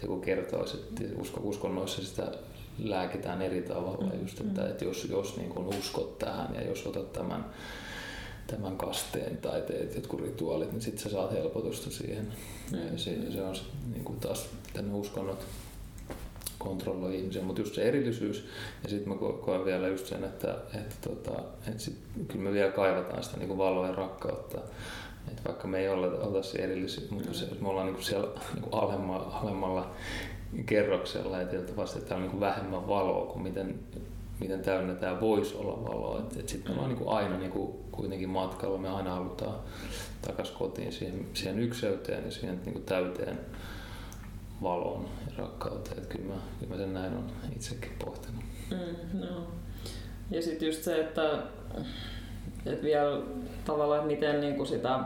B: että joku kertoo, että usko, uskonnoissa sitä lääkitään eri tavalla. Mm. Just, että, että jos, jos niin kuin uskot tähän ja jos otat tämän tämän kasteen tai teet jotkut rituaalit, niin sitten sä saat helpotusta siihen. Mm. Ja se, se on niin kuin taas tänne uskonnot kontrolloi ihmisiä, mutta just se erillisyys ja sitten mä koen vielä just sen, että, että, tota, että sit, kyllä me vielä kaivataan sitä niin valoa ja rakkautta. Että vaikka me ei olla, oltaisi erillisiä, mutta se, me ollaan niin siellä niin alemmalla, alemmalla kerroksella ja tietysti että täällä on niin vähemmän valoa kuin miten, miten täynnä tämä voisi olla valoa. Että et sitten me ollaan niin aina niin kuin kuitenkin matkalla, me aina halutaan takaisin kotiin siihen, siihen ykseyteen ja siihen niin kuin täyteen valoon ja rakkauteen. Että kyllä mä, kyllä mä sen näin on itsekin pohtinut.
A: Mm, no. Ja sitten just se, että, että vielä tavallaan, että miten niin kuin sitä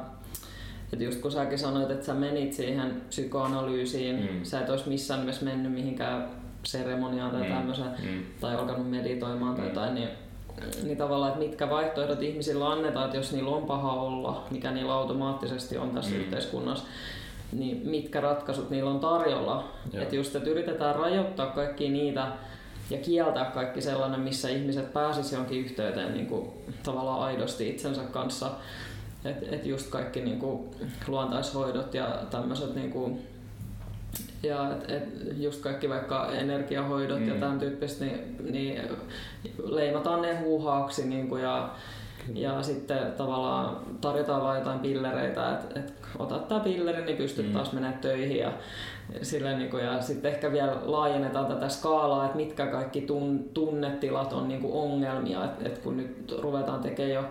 A: että just kun säkin sanoit, että sä menit siihen psykoanalyysiin, mm. sä et olisi missään nimessä mennyt mihinkään seremoniaan tai mm. tämmöiseen, mm. tai alkanut meditoimaan mm. tai jotain, niin, niin tavallaan, että mitkä vaihtoehdot ihmisillä annetaan, että jos niillä on paha olla, mikä niillä automaattisesti on tässä mm. yhteiskunnassa, niin mitkä ratkaisut niillä on tarjolla. Että just, että yritetään rajoittaa kaikki niitä ja kieltää kaikki sellainen, missä ihmiset pääsisivät jonkin yhteyteen niin kuin, tavallaan aidosti itsensä kanssa. Että et just kaikki niin kuin, luontaishoidot ja tämmöiset niin kuin, ja et, et just kaikki vaikka energiahoidot mm. ja tämän tyyppiset, niin, niin leimataan ne huuhaaksi niin kuin, ja ja sitten tavallaan tarjotaan vain jotain pillereitä, että et otat tämä pilleri, niin pystyt mm. taas menemään töihin. Ja, silleen, niin kuin, ja sitten ehkä vielä laajennetaan tätä skaalaa, että mitkä kaikki tun, tunnetilat on niin kuin ongelmia. Että et kun nyt ruvetaan tekemään jo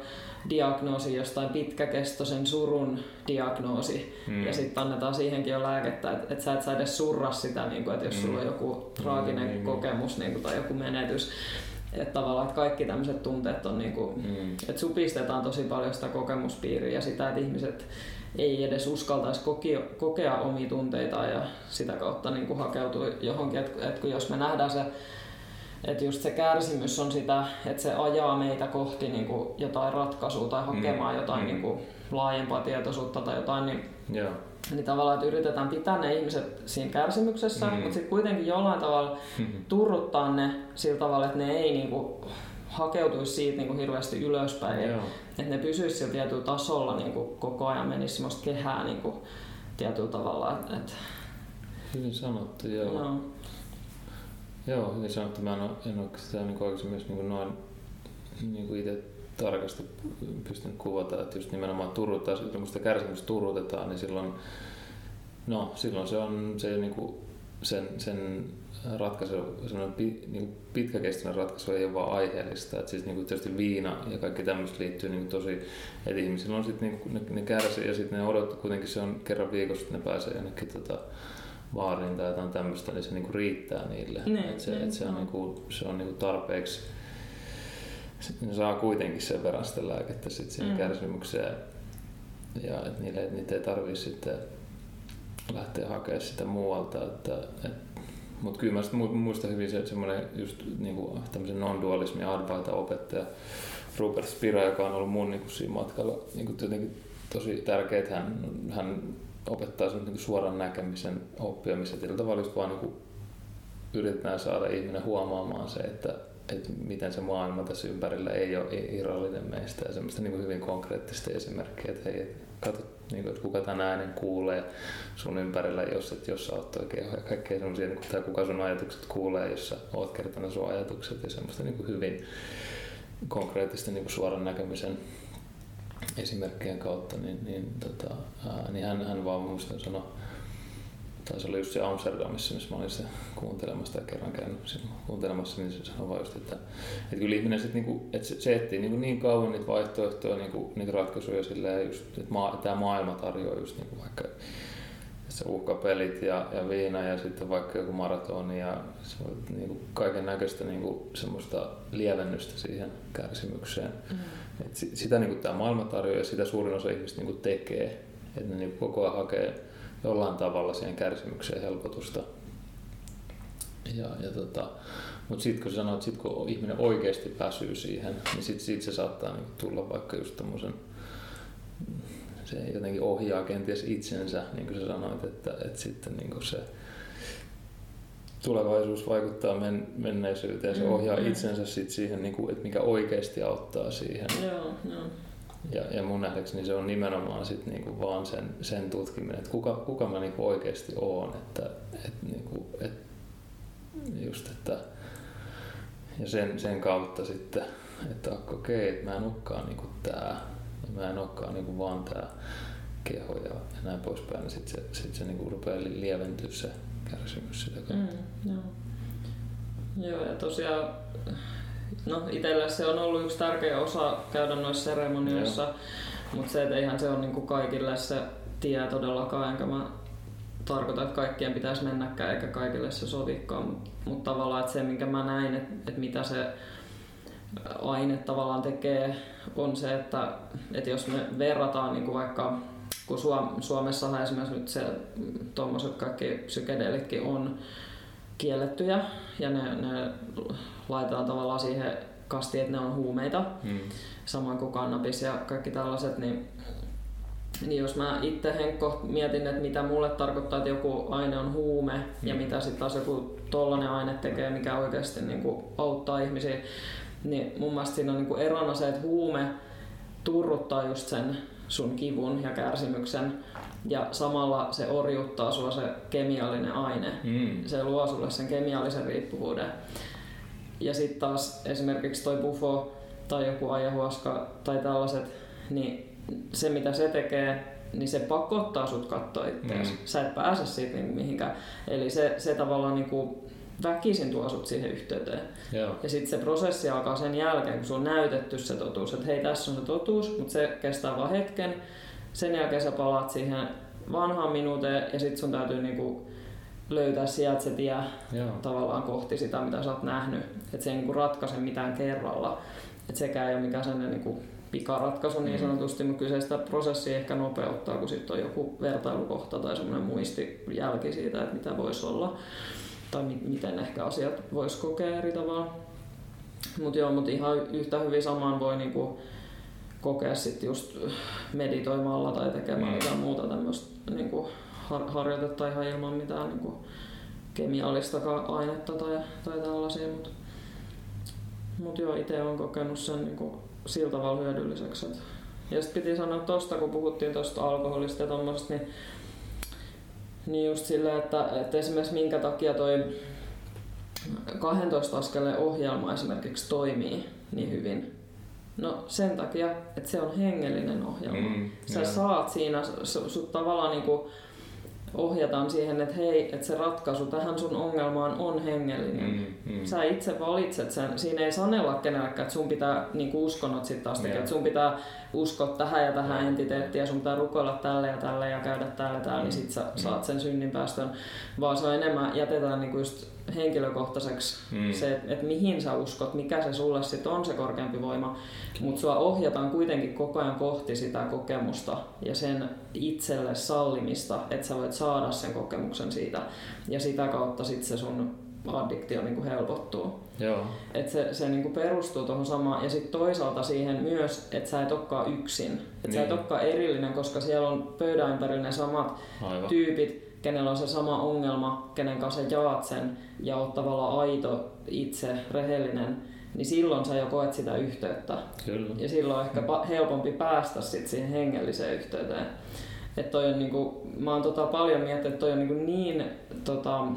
A: diagnoosi jostain pitkäkestoisen surun diagnoosi mm. ja sitten annetaan siihenkin jo lääkettä, että et sä et saa edes surra sitä, niin kuin, että jos mm. sulla on joku traaginen mm. kokemus niin kuin, tai joku menetys, että tavallaan että kaikki tämmöiset tunteet on niinku, mm. että supistetaan tosi paljon sitä kokemuspiiriä ja sitä, että ihmiset ei edes uskaltaisi kokea, kokea omia tunteitaan ja sitä kautta niinku hakeutua johonkin, että et kun jos me nähdään se että just se kärsimys on sitä, että se ajaa meitä kohti niin kuin jotain ratkaisua tai hakemaan mm. jotain mm. Niin kuin laajempaa tietoisuutta tai jotain, niin yeah. Niin tavallaan, että yritetään pitää ne ihmiset siinä kärsimyksessä, mm. mutta sitten kuitenkin jollain tavalla turruttaa ne sillä tavalla, että ne ei niinku hakeutuisi siitä niinku hirveästi ylöspäin. Joo. Että ne pysyisi sillä tietyllä tasolla niinku koko ajan, menisi semmoista kehää niinku tietyllä tavalla. Et, et...
B: Hyvin sanottu, joo. No. Joo, hyvin sanottu. Mä en ole, en ole sitä niin oikeasti myös niin noin niin itse tarkasti pystynyt kuvata, että just nimenomaan turruttaa, kun sitä kärsimystä turrutetaan, niin silloin, no, silloin se on se niin kuin sen, sen ratkaisu, niin pitkäkestoinen ratkaisu ei ole vaan aiheellista. että siis niin kuin tietysti viina ja kaikki tämmöistä liittyy niin tosi, että ihmisillä on sitten niin ne, ne kärsii ja sitten ne odottaa, kuitenkin se on kerran viikossa, että ne pääsee jonnekin tota, baariin tai jotain tämmöistä, niin se niin kuin riittää niille. Ne, niin, että se, niin, että se on, niin kuin, se on niin kuin tarpeeksi ne saa kuitenkin sen verran sitä lääkettä sit siihen mm. kärsimykseen. Ja että niille, niitä ei tarvii sitten lähteä hakemaan sitä muualta. Että, et, mutta kyllä mä muistan hyvin se, semmoinen just niinku, tämmöisen non-dualismin Advaita-opettaja Rupert Spira, joka on ollut mun niinku, siinä matkalla niinku, jotenkin tosi tärkeä, että hän, hän opettaa sen niinku, suoran näkemisen oppia, missä tietyllä tavalla just vaan niinku, yritetään saada ihminen huomaamaan se, että että miten se maailma tässä ympärillä ei ole irrallinen meistä. Ja semmoista niin kuin hyvin konkreettista esimerkkiä, että hei, katso, niin kuin, että kuka tämän äänen kuulee sun ympärillä, jos, että jos sä oot toi keho ja kaikkea semmoisia, niin kuin, tai kuka sun ajatukset kuulee, jos sä oot kertonut sun ajatukset. Ja semmoista niin kuin hyvin konkreettista niin kuin suoran näkemisen esimerkkien kautta, niin, niin, tota, ää, niin hän, hän vaan muistan sanoa, taisi olla just se Amsterdamissa, missä mä olin se kuuntelemassa tai kerran käynyt siinä kuuntelemassa, niin se sanoi vaan just, että, että kyllä ihminen sitten niinku, että se, se etsii niinku niin kauan niitä vaihtoehtoja, niinku, niitä ratkaisuja silleen just, että maa, tämä maailma tarjoaa just niinku vaikka se uhkapelit ja, ja viina ja sitten vaikka joku maratoni ja se on niinku kaiken näköistä niinku semmoista lievennystä siihen kärsimykseen. Mm. Et sitä niinku tämä maailma tarjoaa ja sitä suurin osa ihmistä niinku tekee, että ne niinku koko ajan hakee jollain tavalla siihen kärsimykseen helpotusta. Ja, ja tota, mutta sitten kun sanoit, sit kun ihminen oikeasti väsyy siihen, niin sitten sit se saattaa niinku tulla vaikka just tommosen, se jotenkin ohjaa kenties itsensä, niin kuin sä sanoit, että, että sitten niinku se tulevaisuus vaikuttaa men, menneisyyteen ja se mm, ohjaa mm. itsensä sit siihen, niinku, että mikä oikeasti auttaa siihen.
A: Joo, joo.
B: Ja, ja mun nähdäkseni se on nimenomaan sit niinku vaan sen, sen tutkiminen, että kuka, kuka mä niinku oikeasti oon. Että, et niinku, et just, että, ja sen, sen kautta sitten, että okei, okay, mä en olekaan niinku tää, ja mä en olekaan niinku vaan tää keho ja, ja näin poispäin, niin sitten se, sit se niinku rupeaa lieventyä se kärsimys sitä kautta.
A: Mm, joo. joo, ja tosiaan No itselle se on ollut yksi tärkeä osa käydä noissa seremonioissa, mutta se, että eihän se ole niinku kaikille se tie todellakaan, enkä mä tarkoita, että kaikkien pitäisi mennäkään eikä kaikille se sovikaan, mutta mut tavallaan että se, minkä mä näin, että, että mitä se aine tavallaan tekee, on se, että, että jos me verrataan niin kuin vaikka kun Suomessa esimerkiksi nyt se tuommoiset kaikki psykedeelikki on kiellettyjä ja ne, ne laitetaan tavallaan siihen kastiin, että ne on huumeita, mm. samoin kuin kannabis ja kaikki tällaiset, niin, niin jos mä itse Henkko mietin, että mitä mulle tarkoittaa, että joku aine on huume mm. ja mitä sitten taas joku tollainen aine tekee, mikä oikeasti niin kuin auttaa ihmisiä, niin mun mielestä siinä on niin kuin erona se, että huume turruttaa just sen sun kivun ja kärsimyksen ja samalla se orjuttaa sua se kemiallinen aine. Mm. Se luo sulle sen kemiallisen riippuvuuden. Ja sitten taas esimerkiksi toi bufo tai joku ayahuasca tai tällaiset, niin se mitä se tekee, niin se pakottaa sut katsoa itseäsi. Mm. Sä et pääse siitä niin mihinkään. Eli se, se tavallaan niin kuin väkisin tuo sut siihen yhteyteen. Joo. Ja sitten se prosessi alkaa sen jälkeen, kun sulla on näytetty se totuus, että hei tässä on se totuus, mutta se kestää vain hetken. Sen jälkeen sä palaat siihen vanhaan minuuteen ja sitten sun täytyy niinku löytää sieltä se tie Joo. tavallaan kohti sitä, mitä sä oot nähnyt. Että se ei niinku ratkaise mitään kerralla. Että sekään ei ole mikään sellainen niinku pikaratkaisu niin mm. sanotusti, mutta kyseistä prosessia ehkä nopeuttaa, kun sitten on joku vertailukohta tai semmoinen muistijälki siitä, että mitä voisi olla tai mi- miten ehkä asiat voisi kokea eri tavalla. Mutta joo, mutta ihan yhtä hyvin samaan voi niinku kokea sit just meditoimalla tai tekemällä mm. jotain muuta tämmöistä niinku har- harjoitetta ihan ilman mitään niinku kemiallista ainetta tai, tai tällaisia. Mutta mut joo, itse olen kokenut sen niinku sillä tavalla hyödylliseksi. Et. Ja sitten piti sanoa tosta, kun puhuttiin tuosta alkoholista ja tommosesta, niin niin just silleen, että, että esimerkiksi minkä takia toi 12 askeleen ohjelma esimerkiksi toimii niin hyvin. No sen takia, että se on hengellinen ohjelma. Mm, Sä yeah. saat siinä, sut tavallaan niinku ohjataan siihen, että hei, että se ratkaisu tähän sun ongelmaan on hengellinen. Mm, mm. Sä itse valitset sen. Siinä ei sanella kenellekään, että sun pitää niin uskonnot sitten taas tekee, että sun pitää uskoa tähän ja tähän yeah. entiteettiin ja sun pitää rukoilla tälle ja tälle ja käydä täällä ja täällä, mm. niin sit sä mm. saat sen synninpäästön. Vaan se on enemmän, jätetään niin just henkilökohtaiseksi mm. se, että et mihin sä uskot, mikä se sulle sitten on se korkeampi voima, mutta sua ohjataan kuitenkin koko ajan kohti sitä kokemusta ja sen itselle sallimista, että sä voit saada sen kokemuksen siitä ja sitä kautta sitten se sun addiktio niinku helpottuu. Joo. Et se, se niinku perustuu tuohon samaan ja sitten toisaalta siihen myös, että sä et olekaan yksin. Että niin. sä et niin. olekaan erillinen, koska siellä on pöydän ympärillä ne samat Aivan. tyypit, kenellä on se sama ongelma, kenen kanssa jaat sen ja oot tavallaan aito, itse, rehellinen, niin silloin sä jo koet sitä yhteyttä. Kyllä. Ja silloin on ehkä helpompi päästä sit siihen hengelliseen yhteyteen. Et toi on niinku, mä oon tota paljon miettinyt, että toi on niinku niin tota,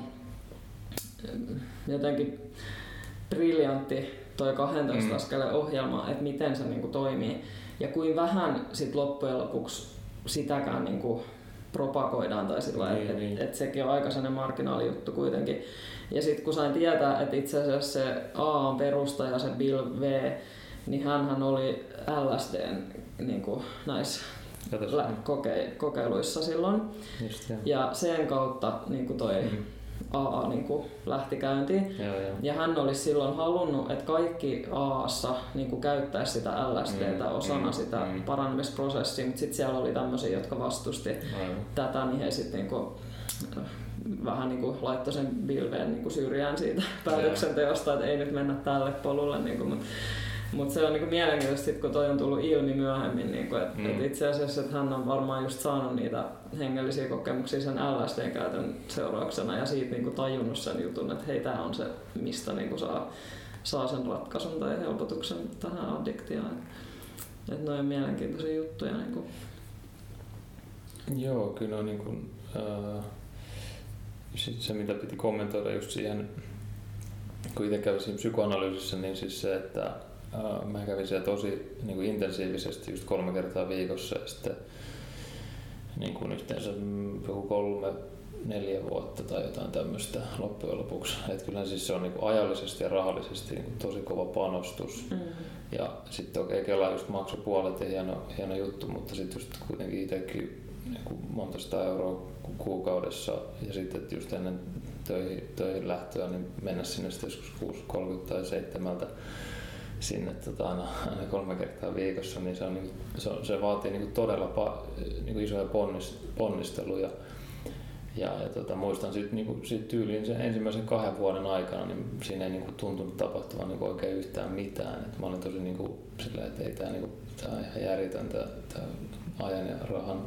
A: jotenkin briljantti toi 12 mm. askeleen ohjelma, että miten se niinku toimii. Ja kuin vähän sit loppujen lopuksi sitäkään niinku propagoidaan tai sillä niin, että niin. et, et sekin on aika sellainen marginaalijuttu kuitenkin. Ja sitten kun sain tietää, että itse asiassa se A on perustaja, se Bill V, niin hän oli LSDn niin kuin, näissä koke- kokeiluissa silloin. Just, ja sen kautta niin kuin toi mm-hmm AA niin kuin lähti käyntiin. Joo, joo. Ja hän olisi silloin halunnut, että kaikki AAssa niin kuin käyttäisi sitä LSDtä mm, osana mm, sitä mm. parannemisprosessia, mutta sitten siellä oli tämmöisiä, jotka vastusti Aivan. tätä, niin he sitten niin kuin, vähän niin kuin laittoi sen bilveen niin kuin syrjään siitä päätöksenteosta, että ei nyt mennä tälle polulle. Niin kuin, mutta mutta se on niinku mielenkiintoista, kun toi on tullut ilmi myöhemmin, niinku, että mm. et itse asiassa että hän on varmaan just saanut niitä hengellisiä kokemuksia sen LSD-käytön seurauksena ja siitä niinku tajunnut sen jutun, että hei, tämä on se, mistä niinku saa, saa sen ratkaisun tai helpotuksen tähän addiktioon. Että noin on mielenkiintoisia juttuja. Niin kuin.
B: Joo, kyllä on niin kuin, äh, sit se mitä piti kommentoida just siihen, kun itse kävin siinä psykoanalyysissä, niin siis se, että äh, mä kävin siellä tosi niin kuin intensiivisesti just kolme kertaa viikossa ja sitten niin kuin yhteensä joku kolme, neljä vuotta tai jotain tämmöistä loppujen lopuksi. Että kyllähän siis se on niinku ajallisesti ja rahallisesti niinku tosi kova panostus. Mm. Ja sitten okei, okay, Kela just maksoi puolet ja hieno, hieno juttu, mutta sitten just kuitenkin itsekin niinku monta sitä euroa kuukaudessa ja sitten että just ennen töihin, töihin lähtöä niin mennä sinne sitten joskus 6.30 tai 7 sinne tota, aina, aina kolme kertaa viikossa, niin se, on, niin, se, se vaatii niin todella pa, niin isoja ponnist, ponnisteluja. Ja, ja tota, muistan sitten niinku, sit tyyliin sen ensimmäisen kahden vuoden aikana, niin siinä ei niinku, tuntunut tapahtuvan niinku, oikein yhtään mitään. Et mä olin tosi niinku, silleen, että ei tämä niinku, tää on ihan järjetöntä tää ajan ja rahan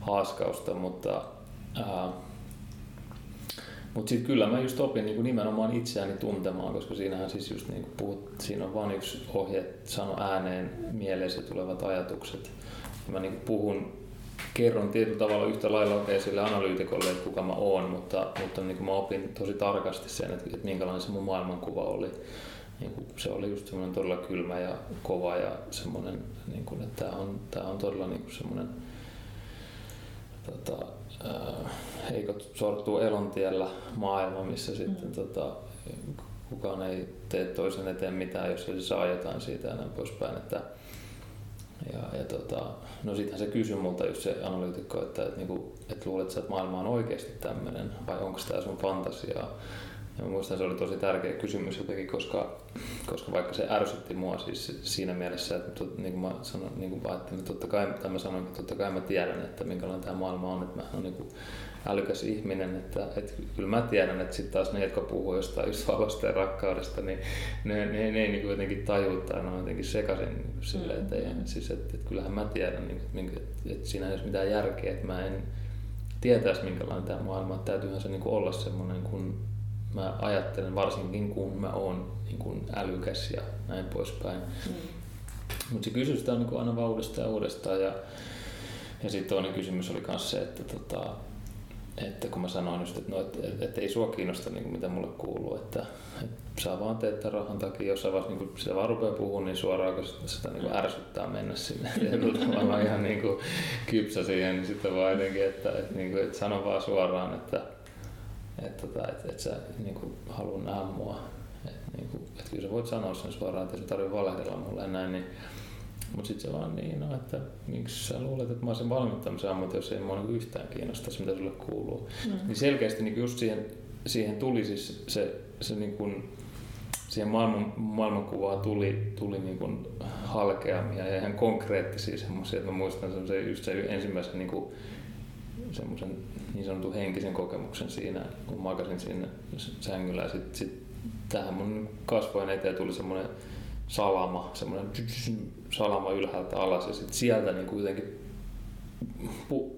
B: haaskausta, mutta ää, mutta sitten kyllä mä just opin niin nimenomaan itseäni tuntemaan, koska siinähän siis just niin kuin puhut, siinä on vain yksi ohje, että sano ääneen mieleesi tulevat ajatukset. Ja mä niin puhun, kerron tietyllä tavalla yhtä lailla okay, sille analyytikolle, että kuka mä oon, mutta, mutta niin kuin mä opin tosi tarkasti sen, että, että minkälainen se mun maailmankuva oli. Niin kuin se oli just semmoinen todella kylmä ja kova ja semmoinen, niin kuin, että tämä on, tää on todella niin kuin semmoinen tota, äh, heikot sortuu elontiellä maailma, missä sitten mm. tota, kukaan ei tee toisen eteen mitään, jos ei saa jotain siitä ja näin poispäin. Että, ja, ja tota, no sittenhän se kysyi multa just se analyytikko, että, että, niinku, että luulet että maailma on oikeasti tämmöinen vai onko tämä sun fantasiaa. Ja muistan se oli tosi tärkeä kysymys jotenkin, koska, koska vaikka se ärsytti mua siis siinä mielessä, että tot, niin kuin mä sanoin, niin kuin ajattelin, että totta kai, tai mä sanoin, että totta kai mä tiedän, että minkälainen tämä maailma on, että mä olen niin kuin älykäs ihminen, että, että kyllä mä tiedän, että sitten taas ne, jotka puhuu jostain valosta ja rakkaudesta, niin ne, ne, ne, ne niin kuin jotenkin tajuu tai ne on jotenkin sekaisin niin kuin sille, että, ei, siis, että, että kyllähän mä tiedän, niin, että, että, että siinä ei ole mitään järkeä, että mä en tietäisi minkälainen tämä maailma, että täytyyhän se niin kuin olla semmoinen kuin mä ajattelen varsinkin kun mä oon niin kuin älykäs ja näin poispäin. Mm. Mutta se kysyi sitä niin aina vaan uudestaan ja uudestaan. Ja, ja sitten toinen kysymys oli myös se, että, tota, että kun mä sanoin just, että, no, että, että, että ei sua kiinnosta niin kuin mitä mulle kuuluu, että, että sä vaan teet tämän rahan takia, jossain vaiheessa niin sitä vaan rupeaa puhumaan niin suoraan, kun sitä, sitä niin kuin ärsyttää mennä sinne. Ja mä ihan niin kuin kypsä siihen, niin sitten vaan jotenkin, että, että, niin kuin, että sano vaan suoraan, että, että tota, et, et sä niin kuin, halua nähdä mua. Et, niin kuin, et kyllä sä voit sanoa sen suoraan, että ei se tarvitse valehdella mulle näin. Niin, mutta sitten se vaan niin, no, että miksi sä luulet, että mä olisin valmittamisen ammatti, jos ei mua niin yhtään kiinnostaisi, mitä sulle kuuluu. Mm. Niin selkeästi niin just siihen, siihen tuli siis se, se niin kuin, siihen maailman, maailmankuvaan tuli, tuli niin kuin halkeamia ja ihan konkreettisia semmoisia, että mä muistan se, just se ensimmäisen niin kuin semmoisen niin sanotun henkisen kokemuksen siinä, kun makasin siinä sängyllä. Ja sitten sit tähän mun kasvojen eteen tuli semmoinen salama, semmoinen salama ylhäältä alas. Ja sitten sieltä niin kuitenkin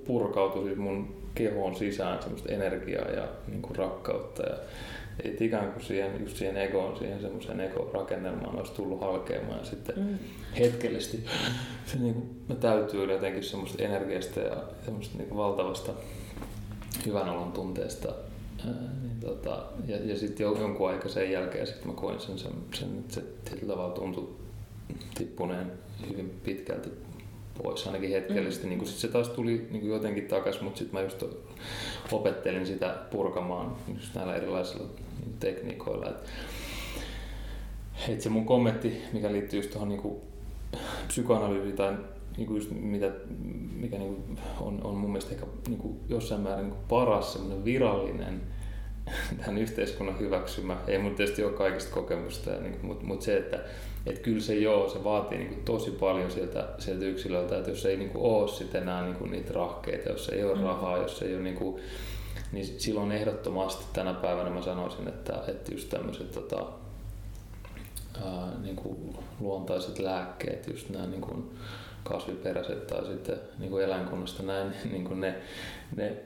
B: purkautui siis mun kehoon sisään semmoista energiaa ja niin kuin rakkautta. Ja et ikään kuin siihen, just siihen egoon, siihen semmoiseen ego-rakennelmaan olisi tullut halkeamaan. Ja sitten mm. hetkellisesti se niin kuin, mä täytyy jotenkin semmoista energiasta ja semmoista niin kuin valtavasta hyvän olon tunteesta. Ää, niin tota, ja, ja sitten jonkun aika sen jälkeen sitten mä koin sen, sen, sen että se tietyllä tavalla tuntui tippuneen hyvin pitkälti pois, ainakin hetkellisesti. Mm. Niin sit se taas tuli niin jotenkin takaisin, mutta sitten mä just opettelin sitä purkamaan just näillä erilaisilla tekniikoilla. Et, et se mun kommentti, mikä liittyy just tuohon niin psykoanalyysiin tai niin kuin just mitä, mikä niin kuin on, on mun mielestä ehkä niin kuin jossain määrin niin kuin paras virallinen tämän yhteiskunnan hyväksymä. Ei mun tietysti ole kaikista kokemusta, niin mutta mut se, että et kyllä se joo, se vaatii niin kuin tosi paljon sieltä, sieltä yksilöltä, että jos ei niin kuin ole sitten enää niin kuin niitä rahkeita, jos ei ole mm. rahaa, jos ei ole niin kuin, niin silloin ehdottomasti tänä päivänä mä sanoisin, että, että just tämmöiset tota, ää, niin kuin luontaiset lääkkeet, just nämä niin kuin kasviperäiset tai sitten niin kuin eläinkunnasta näin, niin kuin ne, ne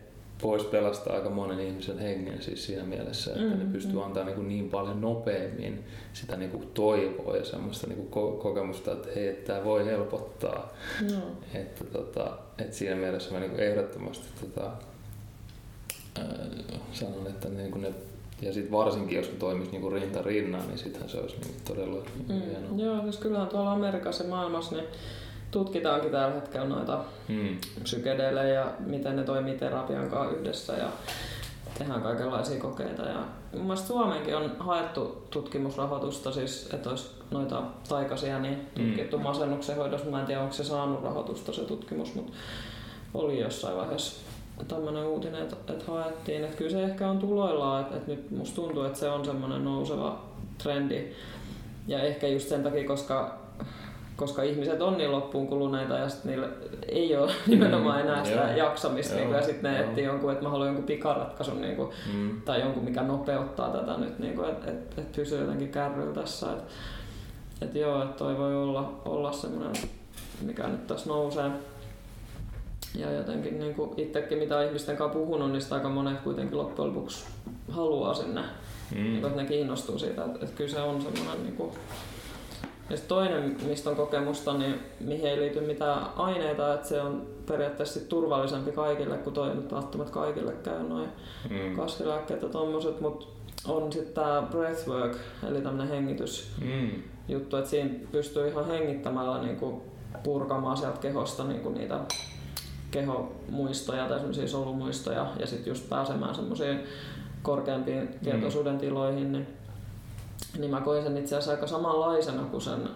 B: voisi pelastaa aika monen ihmisen hengen siis siinä mielessä, että mm, ne pystyy mm. antaa niin, niin paljon nopeammin sitä niin kuin toivoa ja semmoista niin kuin ko- kokemusta, että hei, että tämä voi helpottaa. No. Että, tota, että siinä mielessä mä niin kuin ehdottomasti tota, äh, sanon, että niin kuin ne ja sitten varsinkin, jos ne toimisi niinku rinta rinnan, niin sittenhän se olisi niinku todella mm. hienoa.
A: Joo, siis kyllähän tuolla Amerikassa ja maailmassa niin tutkitaankin tällä hetkellä noita mm. psykedeilejä ja miten ne toimii terapian kanssa yhdessä ja tehdään kaikenlaisia kokeita. Ja mun mielestä Suomeenkin on haettu tutkimusrahoitusta, siis että olisi noita taikaisia niin tutkittu mm. masennuksen hoidossa. Mä en tiedä, onko se saanut rahoitusta se tutkimus, mutta oli jossain vaiheessa tämmöinen uutinen, että, että haettiin. Että kyllä se ehkä on tuloillaan, että, että nyt musta tuntuu, että se on semmoinen nouseva trendi. Ja ehkä just sen takia, koska koska ihmiset on niin loppuun kuluneita ja sitten niillä ei ole nimenomaan enää sitä mm, jaksamista niin ja sitten ne etsii jonkun, että mä haluan jonkun pikaratkaisun niin kuin, mm. tai jonkun, mikä nopeuttaa tätä nyt, niin että et, et pysyy jotenkin kärryllä tässä. Että et joo, että toi voi olla, olla semmoinen, mikä nyt tässä nousee. Ja jotenkin niin kuin itsekin mitä ihmisten kanssa puhunut, niin sitä aika monet kuitenkin loppujen lopuksi haluaa sinne. Mm. Niin, että ne kiinnostuu siitä, että, että kyllä se on semmoinen niin kuin, ja toinen, mistä on kokemusta, niin mihin ei liity mitään aineita, että se on periaatteessa turvallisempi kaikille, kun toi nyt välttämättä kaikille käy noin mm. kasvilääkkeet ja tommoset, mutta on sitten tämä breathwork, eli tämmöinen hengitysjuttu, mm. että siinä pystyy ihan hengittämällä niinku purkamaan sieltä kehosta niinku niitä kehomuistoja tai semmoisia solumuistoja ja sitten just pääsemään semmoisiin korkeampiin tietoisuuden tiloihin, niin niin mä koin sen itse asiassa aika samanlaisena kuin sen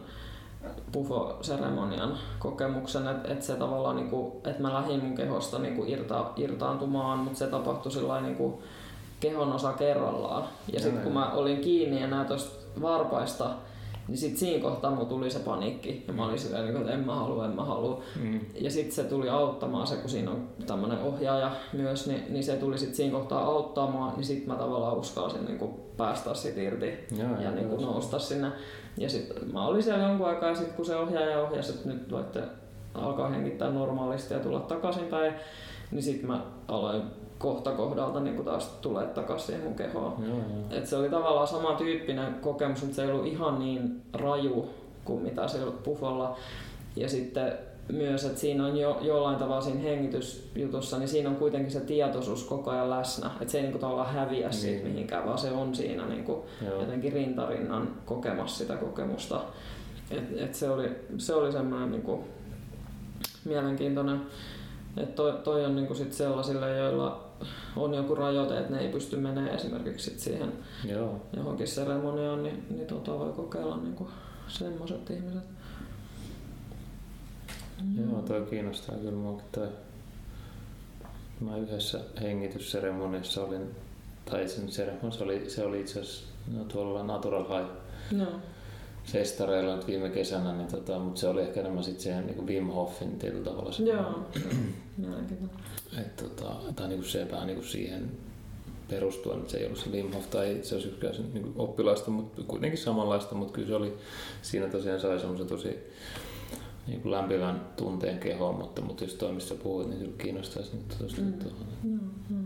A: pufo-seremonian kokemuksen, että et se tavallaan, niinku, että mä lähdin mun kehosta niinku irta, irtaantumaan, mutta se tapahtui sillä niinku kehon osa kerrallaan. Ja sitten kun mä olin kiinni enää tuosta varpaista, niin sitten siinä kohtaa mulla tuli se paniikki ja mä olin silleen, niin että en mä halua, en mä halua. Mm. Ja sitten se tuli auttamaan se, kun siinä on tämmöinen ohjaaja myös, niin, niin se tuli sitten siinä kohtaa auttamaan, niin sitten mä tavallaan uskalsin niin päästä siitä irti ja, ja niin kuin nousta sinne. Ja sitten mä olin siellä jonkun aikaa ja sitten kun se ohjaaja ohjasi, että nyt voitte alkaa hengittää normaalisti ja tulla takaisinpäin, niin sitten mä aloin kohta kohdalta niin kuin taas tulee takaisin siihen mun kehoon. Joo, joo. Et se oli tavallaan sama tyyppinen kokemus, mutta se ei ollut ihan niin raju kuin mitä se pufolla. Ja sitten myös, että siinä on jo, jollain tavalla siinä hengitysjutussa, niin siinä on kuitenkin se tietoisuus koko ajan läsnä. Että se ei niin kuin tavallaan häviä niin. siitä mihinkään, vaan se on siinä niin kuin jotenkin rintarinnan kokemassa sitä kokemusta. Et, et se, oli, se oli semmoinen niin kuin mielenkiintoinen. Että toi, toi on niin kuin sit sellaisille, joilla on joku rajoite, että ne ei pysty menemään esimerkiksi sit siihen Joo. johonkin seremoniaan, niin, niin tota voi kokeilla niin kuin semmoiset ihmiset.
B: Mm. Joo, toi kiinnostaa kyllä muakin toi. Mä yhdessä hengitysseremoniassa olin, tai sen seremoniassa oli, se oli itse asiassa no, tuolla Natural High. No festareilla nyt viime kesänä, niin tota, mutta se oli ehkä enemmän sitten siihen niin Wim Hofin tietyllä tavalla. Se,
A: Joo,
B: Et, tota, tai niin kuin se vähän niin kuin siihen perustuen, että se ei ollut se Wim Hof tai se olisi yksikään niin oppilaista, mutta kuitenkin samanlaista, mutta kyllä se oli, siinä tosiaan sai semmoisen tosi niin kuin lämpimän tunteen kehoon, mutta, mutta jos toimissa puhuit, niin kyllä kiinnostaisi nyt tuosta mm. tuohon.
A: Mm, mm.